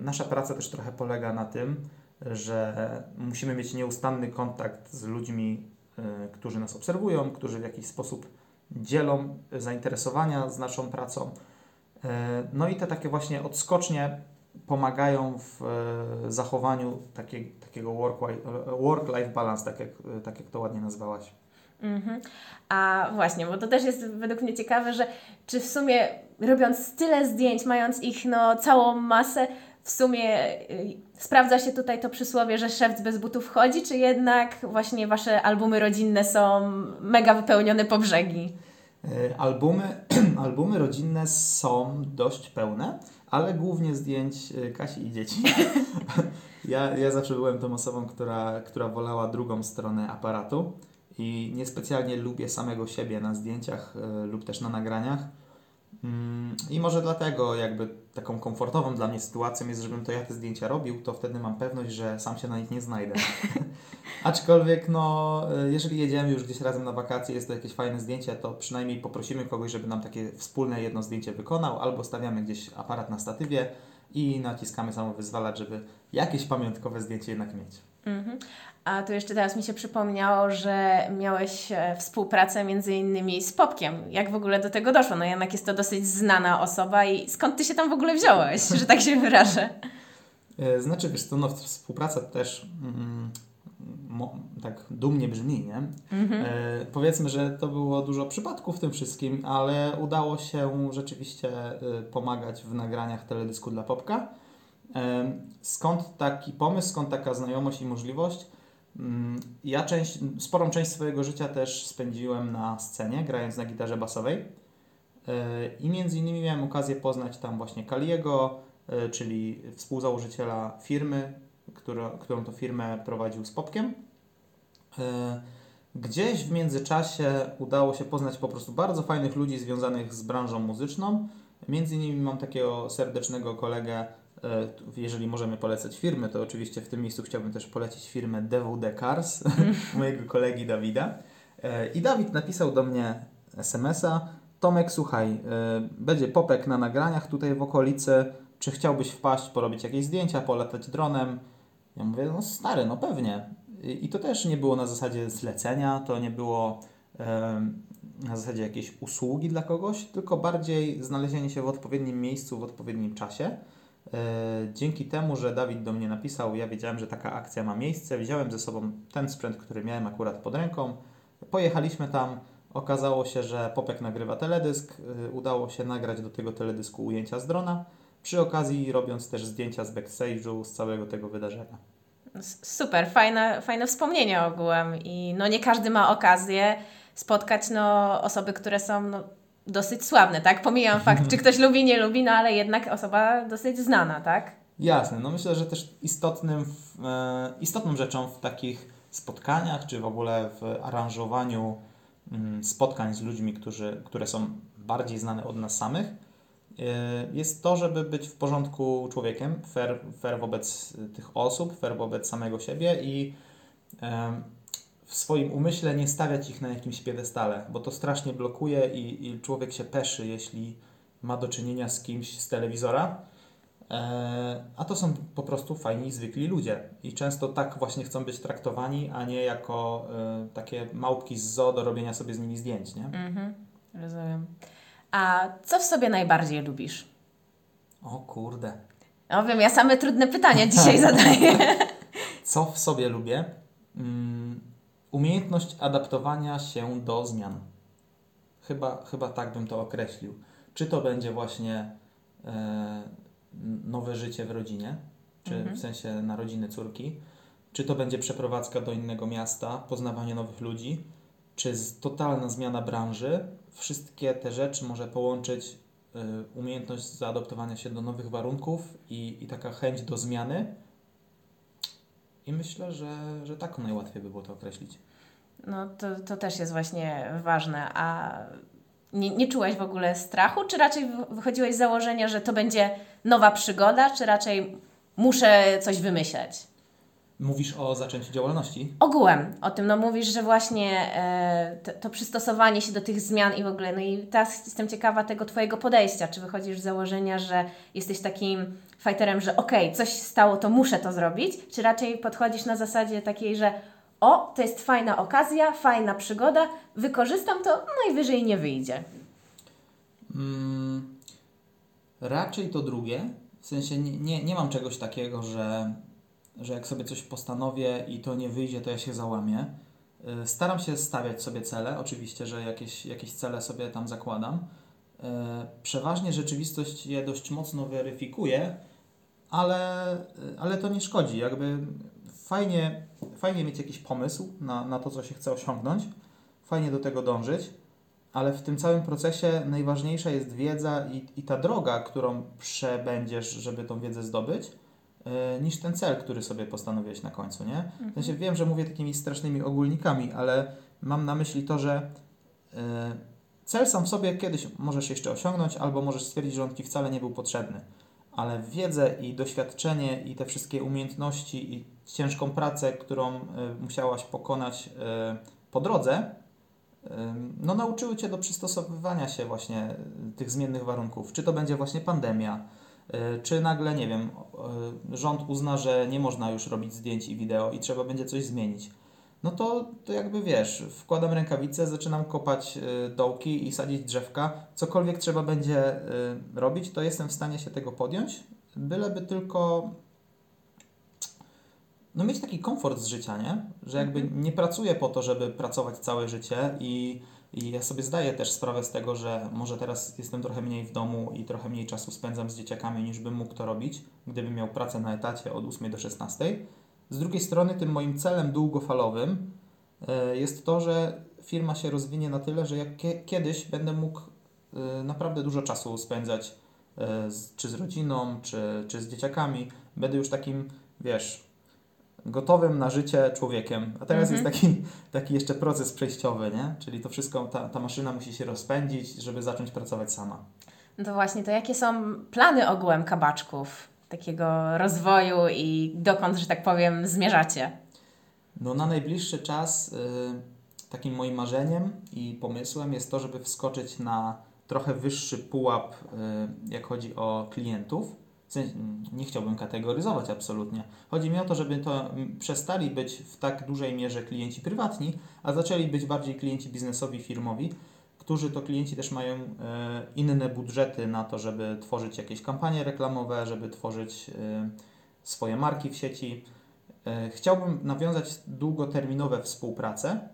Nasza praca też trochę polega na tym, że musimy mieć nieustanny kontakt z ludźmi, e, którzy nas obserwują, którzy w jakiś sposób dzielą zainteresowania z naszą pracą. E, no i te takie właśnie odskocznie pomagają w e, zachowaniu takie, takiego work-life balance, tak jak, tak jak to ładnie nazwałaś. Mhm. A właśnie, bo to też jest według mnie ciekawe, że czy w sumie robiąc tyle zdjęć, mając ich no, całą masę, w sumie y, sprawdza się tutaj to przysłowie, że szewc bez butów chodzi, czy jednak właśnie Wasze albumy rodzinne są mega wypełnione po brzegi? E, albumy, albumy rodzinne są dość pełne, ale głównie zdjęć e, Kasi i dzieci. ja, ja zawsze byłem tą osobą, która, która wolała drugą stronę aparatu i niespecjalnie lubię samego siebie na zdjęciach lub też na nagraniach I może dlatego jakby taką komfortową dla mnie sytuacją jest, żebym to ja te zdjęcia robił, to wtedy mam pewność, że sam się na nich nie znajdę. Aczkolwiek no, jeżeli jedziemy już gdzieś razem na wakacje, jest to jakieś fajne zdjęcie, to przynajmniej poprosimy kogoś, żeby nam takie wspólne jedno zdjęcie wykonał, albo stawiamy gdzieś aparat na statywie i naciskamy samowyzwalacz, żeby jakieś pamiątkowe zdjęcie jednak mieć. Mhm. A tu jeszcze teraz mi się przypomniało, że miałeś e, współpracę między innymi z Popkiem. Jak w ogóle do tego doszło? No jednak jest to dosyć znana osoba i skąd Ty się tam w ogóle wziąłeś, że tak się wyrażę? E, znaczy, wiesz to no, współpraca też mm, mo, tak dumnie brzmi, nie? Mhm. E, powiedzmy, że to było dużo przypadków w tym wszystkim, ale udało się rzeczywiście e, pomagać w nagraniach teledysku dla Popka. Skąd taki pomysł, skąd taka znajomość i możliwość? Mm, ja część, sporą część swojego życia też spędziłem na scenie, grając na gitarze basowej. E, I między innymi miałem okazję poznać tam właśnie Kaliego, e, czyli współzałożyciela firmy, która, którą to firmę prowadził z Popkiem. E, gdzieś w międzyczasie udało się poznać po prostu bardzo fajnych ludzi związanych z branżą muzyczną. Między innymi mam takiego serdecznego kolegę jeżeli możemy polecać firmy, to oczywiście w tym miejscu chciałbym też polecić firmę DWD Cars, mojego kolegi Dawida. E, I Dawid napisał do mnie SMS-a, Tomek, słuchaj, e, będzie popek na nagraniach tutaj w okolicy, czy chciałbyś wpaść, porobić jakieś zdjęcia, polatać dronem? Ja mówię, no stary, no pewnie. I to też nie było na zasadzie zlecenia, to nie było na zasadzie jakiejś usługi dla kogoś, tylko bardziej znalezienie się w odpowiednim miejscu, w odpowiednim czasie. E, dzięki temu, że Dawid do mnie napisał, ja wiedziałem, że taka akcja ma miejsce. Wziąłem ze sobą ten sprzęt, który miałem akurat pod ręką. Pojechaliśmy tam. Okazało się, że Popek nagrywa teledysk. E, udało się nagrać do tego teledysku ujęcia z drona. Przy okazji robiąc też zdjęcia z backstage'u, z całego tego wydarzenia. Super, fajne, fajne wspomnienie ogółem i no nie każdy ma okazję spotkać no, osoby, które są no, dosyć sławne, tak? Pomijam fakt, czy ktoś lubi, nie lubi, no ale jednak osoba dosyć znana, tak? Jasne, no myślę, że też istotnym, e, istotną rzeczą w takich spotkaniach, czy w ogóle w aranżowaniu mm, spotkań z ludźmi, którzy, które są bardziej znane od nas samych, e, jest to, żeby być w porządku człowiekiem, fair, fair wobec tych osób, fair wobec samego siebie i w swoim umyśle nie stawiać ich na jakimś piedestale, bo to strasznie blokuje i, i człowiek się peszy, jeśli ma do czynienia z kimś z telewizora. E, a to są po prostu fajni, zwykli ludzie i często tak właśnie chcą być traktowani, a nie jako e, takie małpki z zoo do robienia sobie z nimi zdjęć, nie? Mhm, rozumiem. A co w sobie najbardziej lubisz? O kurde. No wiem, ja same trudne pytania dzisiaj zadaję. Co w sobie lubię? Mm Umiejętność adaptowania się do zmian. Chyba, chyba tak bym to określił. Czy to będzie właśnie e, nowe życie w rodzinie, czy mhm. w sensie narodziny córki, czy to będzie przeprowadzka do innego miasta, poznawanie nowych ludzi, czy totalna zmiana branży. Wszystkie te rzeczy może połączyć umiejętność zaadoptowania się do nowych warunków i, i taka chęć do zmiany. I myślę, że, że tak najłatwiej by było to określić. No to, to też jest właśnie ważne. A nie, nie czułeś w ogóle strachu, czy raczej wychodziłeś z założenia, że to będzie nowa przygoda, czy raczej muszę coś wymyśleć? Mówisz o zaczęciu działalności? Ogółem o tym, no mówisz, że właśnie e, to, to, przystosowanie się do tych zmian i w ogóle, no i teraz jestem ciekawa tego Twojego podejścia, czy wychodzisz z założenia, że jesteś takim fighterem, że okej, okay, coś stało, to muszę to zrobić, czy raczej podchodzisz na zasadzie takiej, że o, to jest fajna okazja, fajna przygoda, wykorzystam to, najwyżej nie wyjdzie. Mm, raczej to drugie, w sensie nie, nie, nie mam czegoś takiego, że że jak sobie coś postanowię i to nie wyjdzie, to ja się załamię. Y, staram się stawiać sobie cele, oczywiście, że jakieś, jakieś cele sobie tam zakładam. Y, przeważnie rzeczywistość je dość mocno weryfikuje, ale, y, ale to nie szkodzi. Jakby fajnie, fajnie mieć jakiś pomysł na, na to, co się chce osiągnąć, fajnie do tego dążyć, ale w tym całym procesie najważniejsza jest wiedza i, i ta droga, którą przebędziesz, żeby tą wiedzę zdobyć niż ten cel, który sobie postanowiłeś na końcu, nie? W sensie wiem, że mówię takimi strasznymi ogólnikami, ale mam na myśli to, że e, cel sam w sobie kiedyś możesz jeszcze osiągnąć, albo możesz stwierdzić, że on Ci wcale nie był potrzebny. Ale wiedzę i doświadczenie i te wszystkie umiejętności i ciężką pracę, którą e, musiałaś pokonać po drodze, no nauczyły Cię do przystosowywania się właśnie tych zmiennych warunków. Czy to będzie właśnie pandemia, E, czy nagle, nie wiem, e, rząd uzna, że nie można już robić zdjęć i wideo i trzeba będzie coś zmienić. No to, to jakby wiesz, wkładam rękawice, zaczynam kopać e, dołki i sadzić drzewka. Cokolwiek trzeba będzie robić, to jestem w stanie się tego podjąć, byleby tylko no mieć taki komfort z życia, nie? Że jakby mhm. nie pracuję po to, żeby pracować całe życie i i ja sobie zdaję też sprawę z tego, że może teraz jestem trochę mniej w domu i trochę mniej czasu spędzam z dzieciakami, niż bym mógł to robić, gdybym miał pracę na etacie od 8 do 16. Z drugiej strony, tym moim celem długofalowym e, jest to, że firma się rozwinie na tyle, że jak kiedyś będę mógł e, naprawdę dużo czasu spędzać e, czy z rodziną, czy, czy z dzieciakami. Będę już takim, wiesz, gotowym na życie człowiekiem. A teraz mhm. jest taki, taki jeszcze proces przejściowy, nie? Czyli to wszystko, ta, ta maszyna musi się rozpędzić, żeby zacząć pracować sama. No to właśnie, to jakie są plany ogółem kabaczków? Takiego rozwoju i dokąd, że tak powiem, zmierzacie? No na najbliższy czas y, takim moim marzeniem i pomysłem jest to, żeby wskoczyć na trochę wyższy pułap, y, jak chodzi o klientów nie chciałbym kategoryzować absolutnie. Chodzi mi o to, żeby to przestali być w tak dużej mierze klienci prywatni, a zaczęli być bardziej klienci biznesowi, firmowi, którzy to klienci też mają e, inne budżety na to, żeby tworzyć jakieś kampanie reklamowe, żeby tworzyć e, swoje marki w sieci. E, chciałbym nawiązać długoterminowe współprace,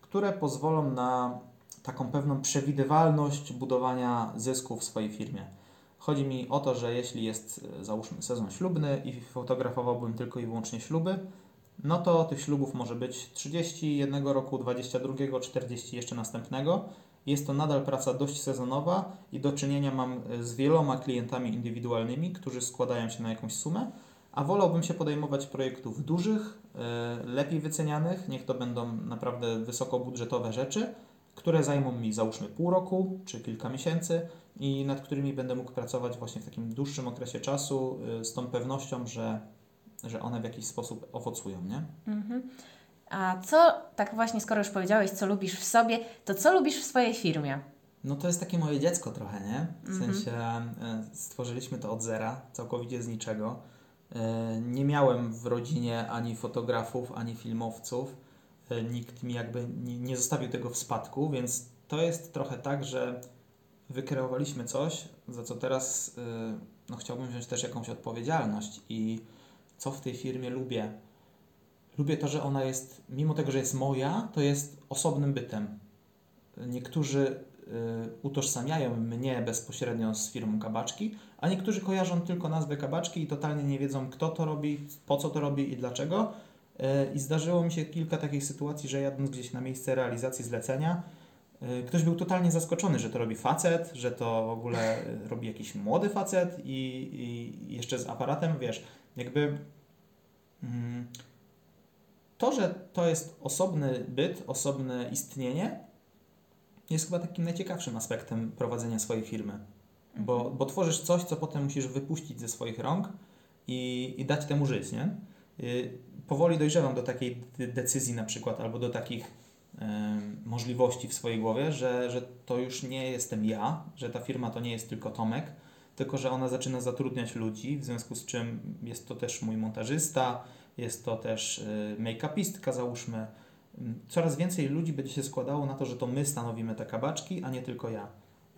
które pozwolą na taką pewną przewidywalność budowania zysku w swojej firmie. Chodzi mi o to, że jeśli jest, e, załóżmy, sezon ślubny i fotografowałbym tylko i wyłącznie śluby, no to tych ślubów może być 30 jednego roku, 22, 40 jeszcze następnego. Jest to nadal praca dość sezonowa i do czynienia mam e, z wieloma klientami indywidualnymi, którzy składają się na jakąś sumę, a wolałbym się podejmować projektów dużych, e, lepiej wycenianych, niech to będą naprawdę wysokobudżetowe rzeczy, które zajmą mi załóżmy pół roku czy kilka miesięcy i nad którymi będę mógł pracować właśnie w takim dłuższym okresie czasu y, z tą pewnością, że, że one w jakiś sposób owocują, nie? Mhm. A co, tak właśnie skoro już powiedziałeś, co lubisz w sobie, to co lubisz w swojej firmie? No to jest takie moje dziecko trochę, nie? W mhm. sensie y, stworzyliśmy to od zera, całkowicie z niczego. Y, nie miałem w rodzinie ani fotografów, ani filmowców. Nikt mi jakby nie zostawił tego w spadku, więc to jest trochę tak, że wykreowaliśmy coś, za co teraz y, no, chciałbym wziąć też jakąś odpowiedzialność i co w tej firmie lubię. Lubię to, że ona jest, mimo tego, że jest moja, to jest osobnym bytem. Niektórzy y, utożsamiają mnie bezpośrednio z firmą kabaczki, a niektórzy kojarzą tylko nazwę kabaczki i totalnie nie wiedzą, kto to robi, po co to robi i dlaczego. Y, I zdarzyło mi się kilka takich sytuacji, że jadąc gdzieś na miejsce realizacji zlecenia, ktoś był totalnie zaskoczony, że to robi facet, że to w ogóle y, robi jakiś młody facet i, i jeszcze z aparatem, wiesz, jakby mm, to, że to jest osobny byt, osobne istnienie, jest chyba takim najciekawszym aspektem prowadzenia swojej firmy. Bo, bo tworzysz coś, co potem musisz wypuścić ze swoich rąk i, i dać temu żyć, nie? Y, powoli dojrzewam do takiej de- decyzji na przykład, albo do takich możliwości w swojej głowie, że, że to już nie jestem ja, że ta firma to nie jest tylko Tomek, tylko że ona zaczyna zatrudniać ludzi, w związku z czym jest to też mój montażysta, jest to też y, make-upistka, załóżmy. Mm, Coraz więcej ludzi będzie się składało na to, że to my stanowimy te kabaczki, a nie tylko ja.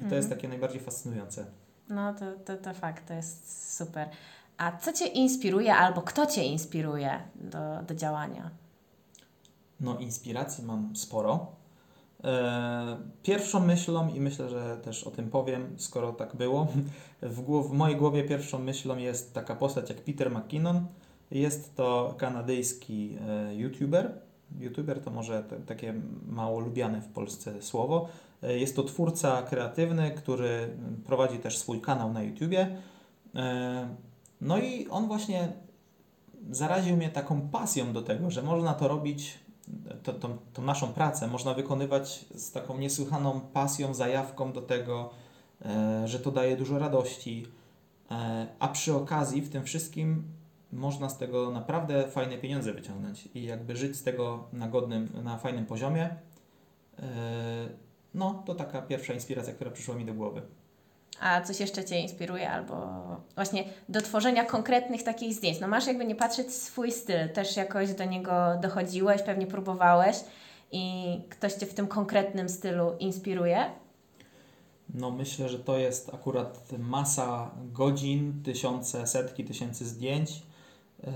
I to jest takie najbardziej fascynujące. No to, to, to fakt, to jest super. A co Cię inspiruje albo kto Cię inspiruje do, do działania? No, inspiracji mam sporo. E, Pierwszą myślą, i myślę, że też o tym powiem, skoro tak było, w, głow, w mojej głowie pierwszą myślą jest taka postać jak Peter McKinnon. Jest to kanadyjski e, YouTuber. YouTuber to może te, takie mało lubiane w Polsce słowo. E, Jest to twórca kreatywny, który prowadzi też swój kanał na YouTubie. No i on właśnie zaraził mnie taką pasją do tego, że można to robić, to, to, tą naszą pracę można wykonywać z taką niesłychaną pasją, zajawką do tego, e, że to daje dużo radości, e, a przy okazji w tym wszystkim można z tego naprawdę fajne pieniądze wyciągnąć i jakby żyć z tego na godnym, na fajnym poziomie. E, No, to taka pierwsza inspiracja, która przyszła mi do głowy. A coś jeszcze Cię inspiruje albo właśnie do tworzenia konkretnych takich zdjęć? No masz jakby nie patrzeć swój styl, też jakoś do niego dochodziłeś, pewnie próbowałeś i ktoś Cię w tym konkretnym stylu inspiruje? No myślę, że to jest akurat masa godzin, tysiące, setki tysięcy zdjęć yy,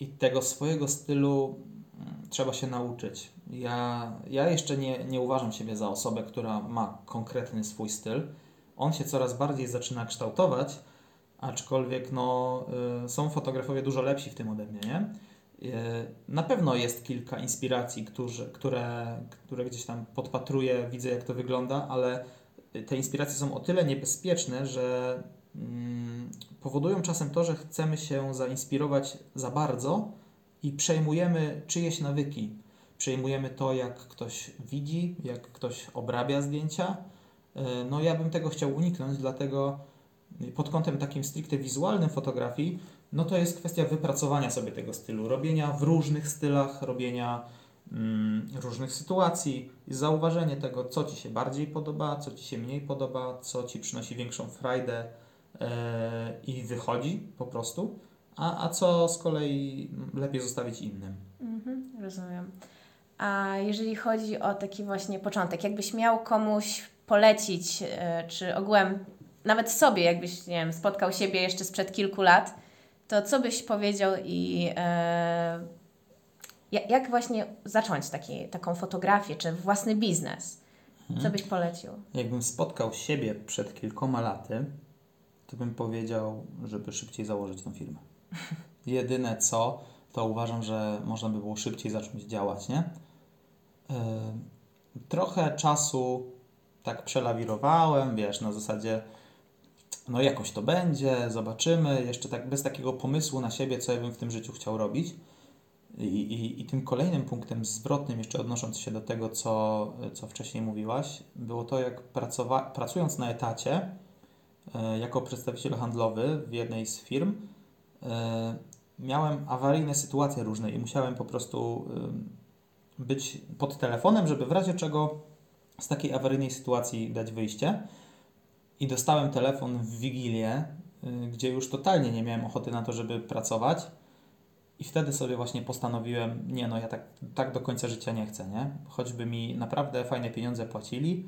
i tego swojego stylu mm, trzeba się nauczyć. Ja, ja jeszcze nie, nie uważam siebie za osobę, która ma konkretny swój styl. On się coraz bardziej zaczyna kształtować, aczkolwiek no, yy, są fotografowie dużo lepsi w tym ode mnie, nie? Yy, Na pewno jest kilka inspiracji, którzy, które, które gdzieś tam podpatruję, widzę jak to wygląda, ale te inspiracje są o tyle niebezpieczne, że mm, powodują czasem to, że chcemy się zainspirować za bardzo i przejmujemy czyjeś nawyki. Przejmujemy to, jak ktoś widzi, jak ktoś obrabia zdjęcia. E, No ja bym tego chciał uniknąć, dlatego pod kątem takim stricte wizualnym fotografii, no to jest kwestia wypracowania sobie tego stylu, robienia w różnych stylach, robienia mm, różnych sytuacji zauważenie tego, co Ci się bardziej podoba, co Ci się mniej podoba, co Ci przynosi większą frajdę e, i wychodzi po prostu, a, a co z kolei lepiej zostawić innym. Mhm, rozumiem. A jeżeli chodzi o taki właśnie początek, jakbyś miał komuś polecić, e, czy ogółem nawet sobie, jakbyś, nie wiem, spotkał siebie jeszcze sprzed kilku lat, to co byś powiedział i e, ja- jak właśnie zacząć taki, taką fotografię, czy własny biznes? Co byś polecił? Jakbym spotkał siebie przed kilkoma laty, to bym powiedział, żeby szybciej założyć tą firmę. Jedyne co, to uważam, że można by było szybciej zacząć działać, nie? Yy, trochę czasu tak przelawirowałem, wiesz, na zasadzie no jakoś to będzie, zobaczymy, jeszcze tak bez takiego pomysłu na siebie, co ja bym w tym życiu chciał robić. I, i, I tym kolejnym punktem zwrotnym, jeszcze odnosząc się do tego, co, co wcześniej mówiłaś, było to, jak pracowa- pracując na etacie e, jako przedstawiciel handlowy w jednej z firm, e, miałem awaryjne sytuacje różne i musiałem po prostu e, być pod telefonem, żeby w razie czego z takiej awaryjnej sytuacji dać wyjście. I dostałem telefon w Wigilię, y, gdzie już totalnie nie miałem ochoty na to, żeby pracować. I wtedy sobie właśnie postanowiłem, nie no, ja tak, tak do końca życia nie chcę, nie? Choćby mi naprawdę fajne pieniądze płacili,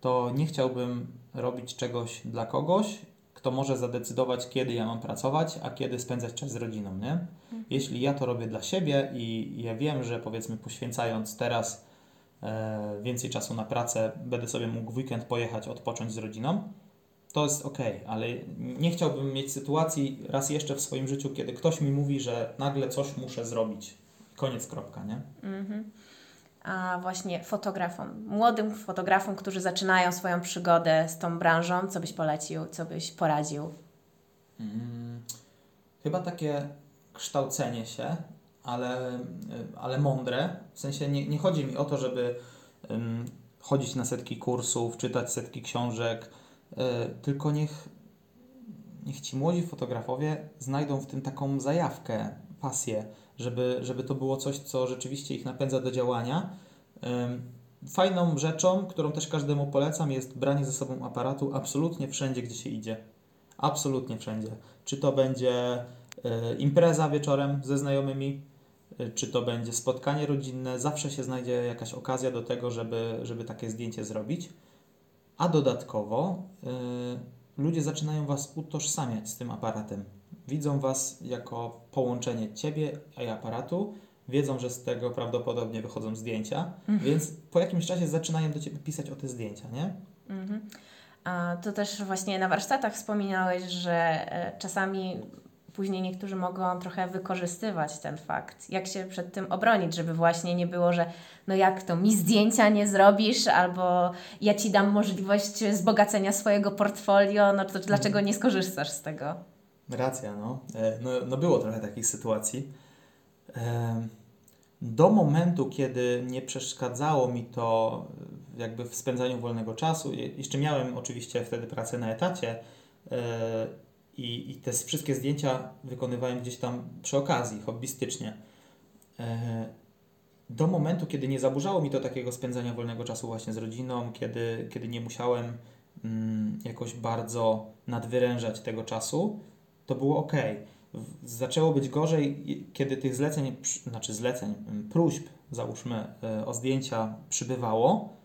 to nie chciałbym robić czegoś dla kogoś, kto może zadecydować, kiedy ja mam pracować, a kiedy spędzać czas z rodziną, nie? Jeśli ja to robię dla siebie i ja wiem, że powiedzmy poświęcając teraz więcej czasu na pracę, będę sobie mógł w weekend pojechać, odpocząć z rodziną, to jest ok, ale nie chciałbym mieć sytuacji raz jeszcze w swoim życiu, kiedy ktoś mi mówi, że nagle coś muszę zrobić. Koniec, kropka, nie? Mhm. a właśnie fotografom, młodym fotografom, którzy zaczynają swoją przygodę z tą branżą? Co byś polecił, co byś poradził? Hmm, chyba takie kształcenie się, ale, ale mądre. W sensie nie, nie chodzi mi o to, żeby um, chodzić na setki kursów, czytać setki książek, y, tylko niech, niech ci młodzi fotografowie znajdą w tym taką zajawkę, pasję, żeby, żeby to było coś, co rzeczywiście ich napędza do działania. Fajną rzeczą, którą też każdemu polecam, jest branie ze sobą aparatu absolutnie wszędzie, gdzie się idzie. Absolutnie wszędzie. Czy to będzie e, impreza wieczorem ze znajomymi, e, czy to będzie spotkanie rodzinne, zawsze się znajdzie jakaś okazja do tego, żeby, żeby takie zdjęcie zrobić. A dodatkowo yy, ludzie zaczynają Was utożsamiać z tym aparatem. Widzą Was jako połączenie Ciebie i aparatu, wiedzą, że z tego prawdopodobnie wychodzą zdjęcia, mhm. więc po jakimś czasie zaczynają do Ciebie pisać o te zdjęcia, nie? Mhm. A to też właśnie na warsztatach wspominałeś, że e, czasami później niektórzy mogą trochę wykorzystywać ten fakt. Jak się przed tym obronić, żeby właśnie nie było, że no jak to, mi zdjęcia nie zrobisz, albo ja Ci dam możliwość wzbogacenia swojego portfolio, no to dlaczego nie skorzystasz z tego? Racja, no. E, no, no było trochę takich sytuacji. Do momentu, kiedy nie przeszkadzało mi to jakby w spędzaniu wolnego czasu, jeszcze miałem oczywiście wtedy pracę na etacie e, i, i te wszystkie zdjęcia wykonywałem gdzieś tam przy okazji, hobbystycznie. E, do momentu, kiedy nie zaburzało mi to takiego spędzania wolnego czasu właśnie z rodziną, kiedy, kiedy nie musiałem mm, jakoś bardzo nadwyrężać tego czasu, to było ok. Zaczęło być gorzej, kiedy tych zleceń, znaczy zleceń, próśb, załóżmy, e, o zdjęcia przybywało,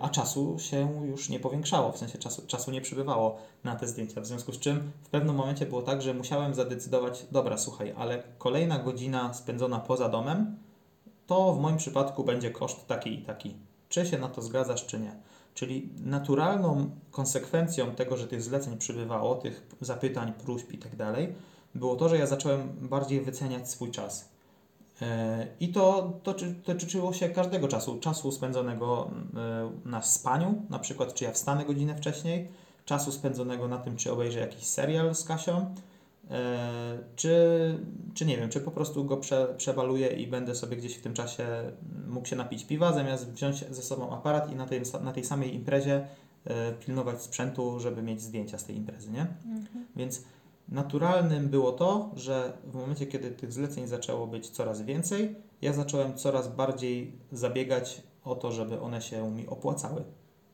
a czasu się już nie powiększało, w sensie czasu, czasu nie przybywało na te zdjęcia. W związku z czym w pewnym momencie było tak, że musiałem zadecydować, dobra, słuchaj, ale kolejna godzina spędzona poza domem, to w moim przypadku będzie koszt taki i taki. Czy się na to zgadzasz, czy nie. Czyli naturalną konsekwencją tego, że tych zleceń przybywało, tych zapytań, próśb i tak dalej, było to, że ja zacząłem bardziej wyceniać swój czas. E, I to dotyczyło się każdego czasu. Czasu spędzonego e, na spaniu, na przykład czy ja wstanę godzinę wcześniej, czasu spędzonego na tym, czy obejrzę jakiś serial z Kasią, E, czy, czy nie wiem, czy po prostu go prze, przebaluję i będę sobie gdzieś w tym czasie mógł się napić piwa, zamiast wziąć ze sobą aparat i na tej, na tej samej imprezie pilnować sprzętu, żeby mieć zdjęcia z tej imprezy, nie? Mhm. Więc naturalnym było to, że w momencie, kiedy tych zleceń zaczęło być coraz więcej, ja zacząłem coraz bardziej zabiegać o to, żeby one się mi opłacały.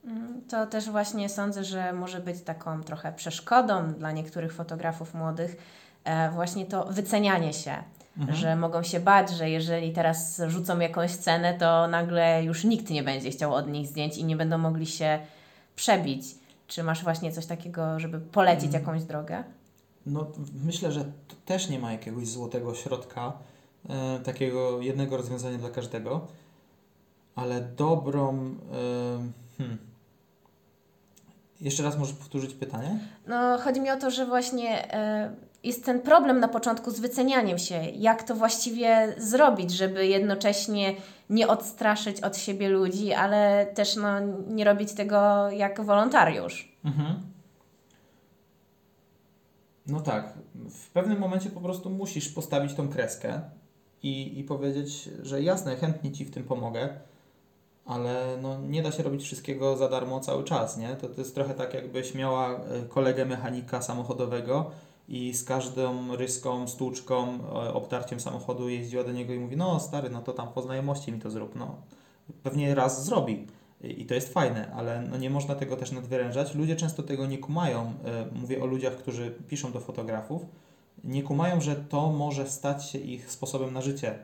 Mhm. To też właśnie sądzę, że może być taką trochę przeszkodą dla niektórych fotografów młodych, e, właśnie to wycenianie się. Mhm. Że mogą się bać, że jeżeli teraz rzucą jakąś cenę, to nagle już nikt nie będzie chciał od nich zdjęć i nie będą mogli się przebić. Czy masz właśnie coś takiego, żeby polecić mhm. jakąś drogę? No, myślę, że też nie ma jakiegoś złotego środka, e, takiego jednego rozwiązania dla każdego, ale dobrą. E, hmm, jeszcze raz możesz powtórzyć pytanie? No, chodzi mi o to, że właśnie e, jest ten problem na początku z wycenianiem się. Jak to właściwie zrobić, żeby jednocześnie nie odstraszyć od siebie ludzi, ale też no, nie robić tego jak wolontariusz. Mhm. No tak. W pewnym momencie po prostu musisz postawić tą kreskę i, i powiedzieć, że jasne, chętnie Ci w tym pomogę ale no, nie da się robić wszystkiego za darmo cały czas, nie? To, to jest trochę tak, jakbyś miała e, kolegę mechanika samochodowego i z każdą ryską, stłuczką, e, obtarciem samochodu jeździła do niego i mówi, no stary, no to tam po znajomości mi to zrób, no. Pewnie raz zrobi i to jest fajne, ale no nie można tego też nadwyrężać. Ludzie często tego nie kumają, e, mówię o ludziach, którzy piszą do fotografów, nie kumają, że to może stać się ich sposobem na życie,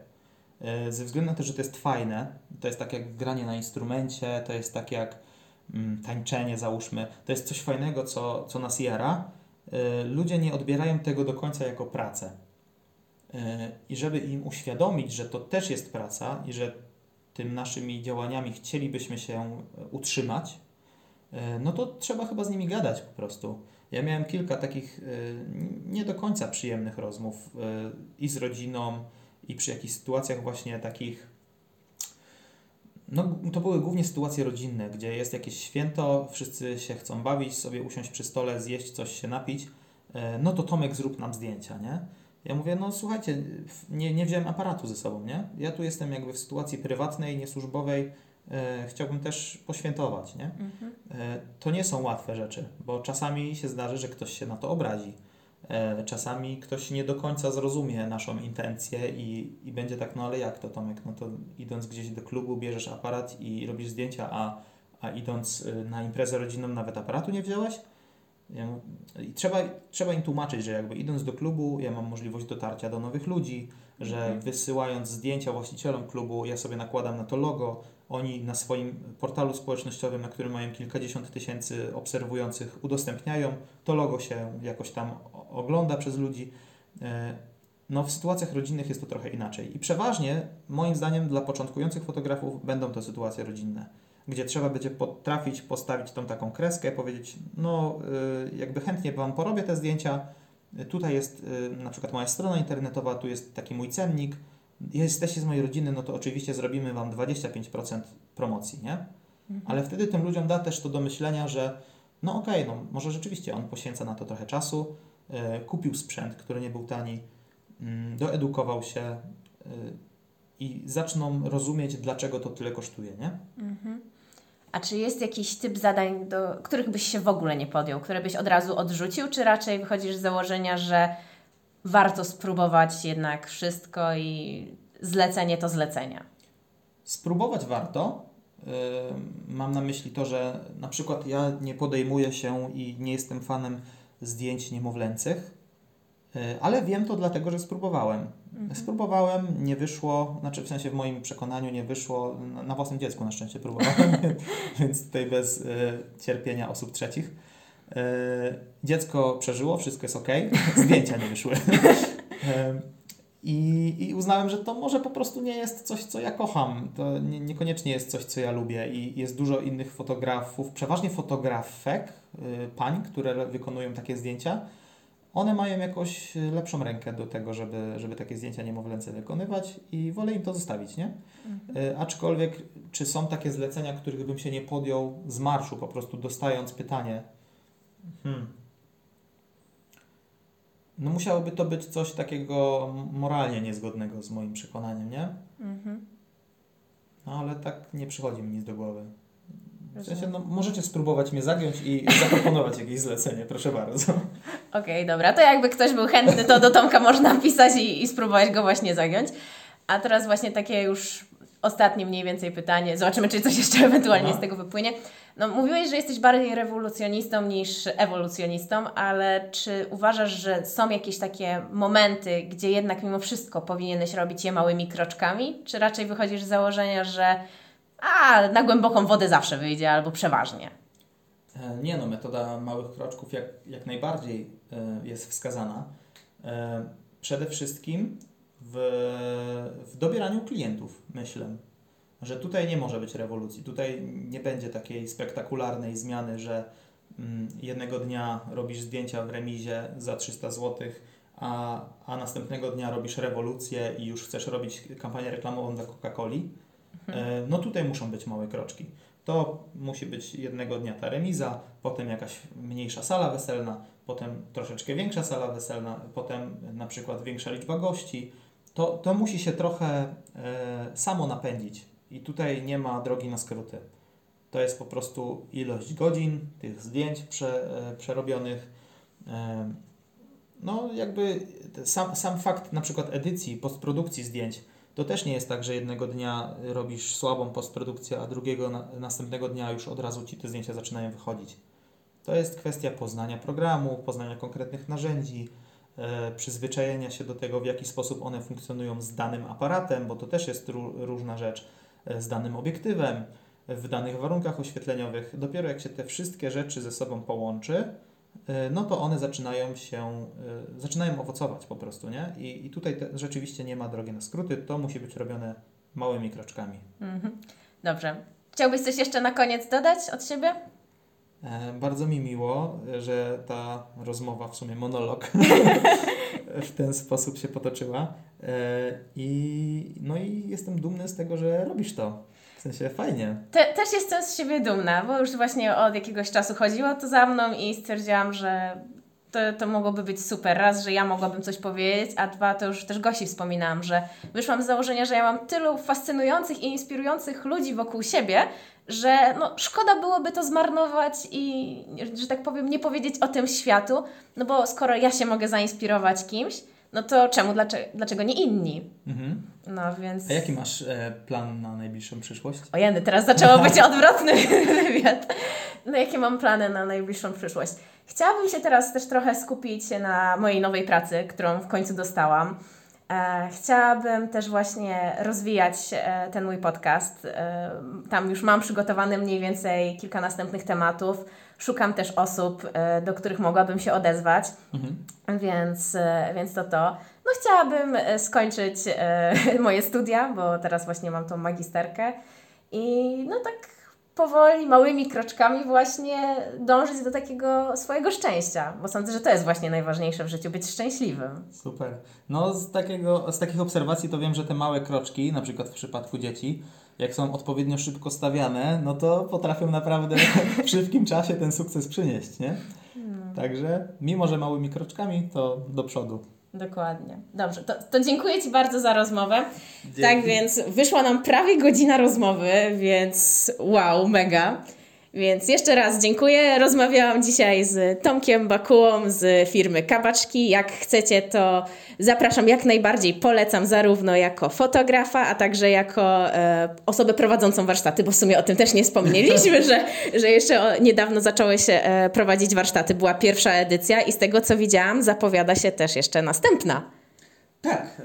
E, ze względu na to, że to jest fajne, to jest tak jak granie na instrumencie, to jest tak jak mm, tańczenie, załóżmy, to jest coś fajnego, co, co nas jara, e, ludzie nie odbierają tego do końca jako pracę. I żeby im uświadomić, że to też jest praca i że tym naszymi działaniami chcielibyśmy się utrzymać, no to trzeba chyba z nimi gadać po prostu. Ja miałem kilka takich nie do końca przyjemnych rozmów i z rodziną, i przy jakichś sytuacjach właśnie takich No, to były głównie sytuacje rodzinne, gdzie jest jakieś święto, wszyscy się chcą bawić, sobie usiąść przy stole, zjeść coś, się napić. E, no to Tomek, zrób nam zdjęcia, nie? Ja mówię, no słuchajcie, nie, nie wziąłem aparatu ze sobą, nie? Ja tu jestem jakby w sytuacji prywatnej, niesłużbowej, e, chciałbym też poświętować, nie? Mhm. E, to nie są łatwe rzeczy, bo czasami się zdarzy, że ktoś się na to obrazi. E, czasami ktoś nie do końca zrozumie naszą intencję i, i będzie tak, no ale jak to Tomek, no to idąc gdzieś do klubu bierzesz aparat i robisz zdjęcia, a, a idąc y, na imprezę rodzinną nawet aparatu nie wziąłeś? Ja I trzeba, trzeba im tłumaczyć, że jakby idąc do klubu, ja mam możliwość dotarcia do nowych ludzi, że Mhm. wysyłając zdjęcia właścicielom klubu, ja sobie nakładam na to logo, oni na swoim portalu społecznościowym, na którym mają kilkadziesiąt tysięcy obserwujących, udostępniają, to logo się jakoś tam ogląda przez ludzi. E, No, w sytuacjach rodzinnych jest to trochę inaczej. I przeważnie, moim zdaniem, dla początkujących fotografów będą to sytuacje rodzinne, gdzie trzeba będzie potrafić postawić tą taką kreskę, powiedzieć, no, y, jakby chętnie Wam porobię te zdjęcia. Y, Tutaj jest y, na przykład moja strona internetowa, tu jest taki mój cennik. Jesteście z mojej rodziny, no to oczywiście zrobimy Wam 25% promocji, nie? Mhm. Ale wtedy tym ludziom da też to do myślenia, że no okej, no może rzeczywiście on poświęca na to trochę czasu, e, kupił sprzęt, który nie był tani, mm, doedukował się i zaczną rozumieć, dlaczego to tyle kosztuje, nie? Mhm. A czy jest jakiś typ zadań, do których byś się w ogóle nie podjął, które byś od razu odrzucił, czy raczej wychodzisz z założenia, że warto spróbować jednak wszystko i zlecenie to zlecenie? Spróbować warto. Yy, Mam na myśli to, że na przykład ja nie podejmuję się i nie jestem fanem zdjęć niemowlęcych, ale wiem to dlatego, że spróbowałem. Spróbowałem, nie wyszło, znaczy w sensie w moim przekonaniu nie wyszło, na, własnym dziecku na szczęście próbowałem, więc tutaj bez y, cierpienia osób trzecich. Y, dziecko przeżyło, wszystko jest ok, zdjęcia nie wyszły. I, I uznałem, że to może po prostu nie jest coś, co ja kocham. To nie, niekoniecznie jest coś, co ja lubię. I jest dużo innych fotografów, przeważnie fotografek, y, pań, które wykonują takie zdjęcia. One mają jakoś lepszą rękę do tego, żeby, żeby takie zdjęcia niemowlęce wykonywać i wolę im to zostawić, nie? Y, Aczkolwiek, czy są takie zlecenia, których bym się nie podjął z marszu, po prostu dostając pytanie, hmm, no musiałoby to być coś takiego moralnie niezgodnego z moim przekonaniem, nie? Mhm. No ale tak nie przychodzi mi nic do głowy. W sensie, no możecie spróbować mnie zagiąć i zaproponować jakieś zlecenie, proszę bardzo. Okej, dobra, to jakby ktoś był chętny, to do Tomka można pisać i, i spróbować go właśnie zagiąć. A teraz właśnie takie już ostatnie mniej więcej pytanie. Zobaczymy, czy coś jeszcze ewentualnie Aha. z tego wypłynie. No, mówiłeś, że jesteś bardziej rewolucjonistą niż ewolucjonistą, ale czy uważasz, że są jakieś takie momenty, gdzie jednak mimo wszystko powinieneś robić je małymi kroczkami? Czy raczej wychodzisz z założenia, że a, na głęboką wodę zawsze wyjdzie, albo przeważnie? E, Nie no, metoda małych kroczków jak, jak najbardziej e, jest wskazana. E, Przede wszystkim w, w dobieraniu klientów, myślę, że tutaj nie może być rewolucji. Tutaj nie będzie takiej spektakularnej zmiany, że mm, jednego dnia robisz zdjęcia w remizie za 300 zł, a, a następnego dnia robisz rewolucję i już chcesz robić kampanię reklamową dla Coca-Coli. E, No tutaj muszą być małe kroczki. To musi być jednego dnia ta remiza, potem jakaś mniejsza sala weselna, potem troszeczkę większa sala weselna, potem na przykład większa liczba gości. To, to musi się trochę e, samo napędzić i tutaj nie ma drogi na skróty. To jest po prostu ilość godzin, tych zdjęć prze, e, przerobionych. E, no jakby sam, sam fakt na przykład edycji, postprodukcji zdjęć, to też nie jest tak, że jednego dnia robisz słabą postprodukcję, a drugiego na, następnego dnia już od razu ci te zdjęcia zaczynają wychodzić. To jest kwestia poznania programu, poznania konkretnych narzędzi, e, przyzwyczajenia się do tego, w jaki sposób one funkcjonują z danym aparatem, bo to też jest ró- różna rzecz, e, z danym obiektywem, w danych warunkach oświetleniowych. Dopiero jak się te wszystkie rzeczy ze sobą połączy, no to one zaczynają się, e, zaczynają owocować po prostu, nie? I, i tutaj te, rzeczywiście nie ma drogi na skróty, to musi być robione małymi kroczkami. Mhm. Dobrze. Chciałbyś coś jeszcze na koniec dodać od siebie? E, Bardzo mi miło, że ta rozmowa, w sumie monolog, w ten sposób się potoczyła. E, I, no i jestem dumny z tego, że robisz to. W sensie fajnie. Te, też jestem z siebie dumna, bo już właśnie od jakiegoś czasu chodziło to za mną i stwierdziłam, że to, to mogłoby być super. Raz, że ja mogłabym coś powiedzieć, a dwa, to już też Gosi wspominałam, że wyszłam z założenia, że ja mam tylu fascynujących i inspirujących ludzi wokół siebie, że no, szkoda byłoby to zmarnować i, że tak powiem, nie powiedzieć o tym światu, no bo skoro ja się mogę zainspirować kimś, no to czemu, dlaczego, dlaczego nie inni? Mhm. No więc... A jaki masz e, plan na najbliższą przyszłość? Ojeny, teraz zaczęło być odwrotny wywiad. No jakie mam plany na najbliższą przyszłość? Chciałabym się teraz też trochę skupić na mojej nowej pracy, którą w końcu dostałam. E, chciałabym też właśnie rozwijać e, ten mój podcast. E, tam już mam przygotowany mniej więcej kilka następnych tematów. Szukam też osób, e, do których mogłabym się odezwać, Mhm. więc, e, więc to to. No chciałabym e, skończyć moje studia, bo teraz właśnie mam tą magisterkę i no tak powoli, małymi kroczkami właśnie dążyć do takiego swojego szczęścia, bo sądzę, że to jest właśnie najważniejsze w życiu, być szczęśliwym. Super. No z, takiego, z takich obserwacji to wiem, że te małe kroczki, na przykład w przypadku dzieci, jak są odpowiednio szybko stawiane, no to potrafią naprawdę w szybkim czasie ten sukces przynieść, nie? Także mimo, że małymi kroczkami, to do przodu. Dokładnie. Dobrze, to, to dziękuję Ci bardzo za rozmowę. Dzięki. Tak więc wyszła nam prawie godzina rozmowy, więc wow, mega. Więc jeszcze raz dziękuję. Rozmawiałam dzisiaj z Tomkiem Bakułą z firmy Kabaczki. Jak chcecie, to zapraszam jak najbardziej. Polecam zarówno jako fotografa, a także jako e, osobę prowadzącą warsztaty, bo w sumie o tym też nie wspomnieliśmy, że, że jeszcze niedawno zaczęły się e, prowadzić warsztaty. Była pierwsza edycja i z tego co widziałam, zapowiada się też jeszcze następna. Tak, e,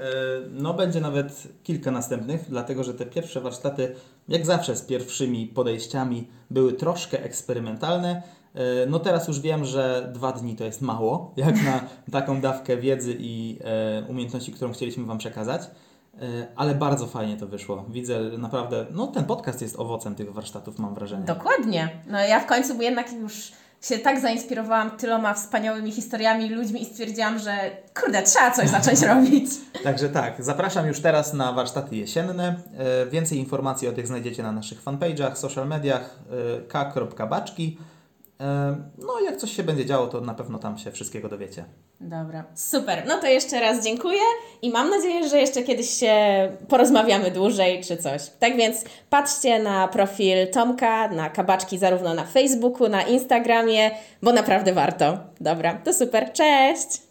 no będzie nawet kilka następnych, dlatego że te pierwsze warsztaty, jak zawsze z pierwszymi podejściami, były troszkę eksperymentalne. E, No teraz już wiem, że dwa dni to jest mało, jak na taką dawkę wiedzy i e, umiejętności, którą chcieliśmy Wam przekazać. Ale bardzo fajnie to wyszło. Widzę naprawdę, no ten podcast jest owocem tych warsztatów, mam wrażenie. Dokładnie. No ja w końcu jednak już się tak zainspirowałam tyloma wspaniałymi historiami, ludźmi i stwierdziłam, że kurde, trzeba coś zacząć robić. Także tak, zapraszam już teraz na warsztaty jesienne. E, Więcej informacji o tych znajdziecie na naszych fanpage'ach, social mediach e, k.baczki. E, No jak coś się będzie działo, to na pewno tam się wszystkiego dowiecie. Dobra, super. No to jeszcze raz dziękuję i mam nadzieję, że jeszcze kiedyś się porozmawiamy dłużej czy coś. Tak więc patrzcie na profil Tomka, na kabaczki zarówno na Facebooku, na Instagramie, bo naprawdę warto. Dobra, to super. Cześć!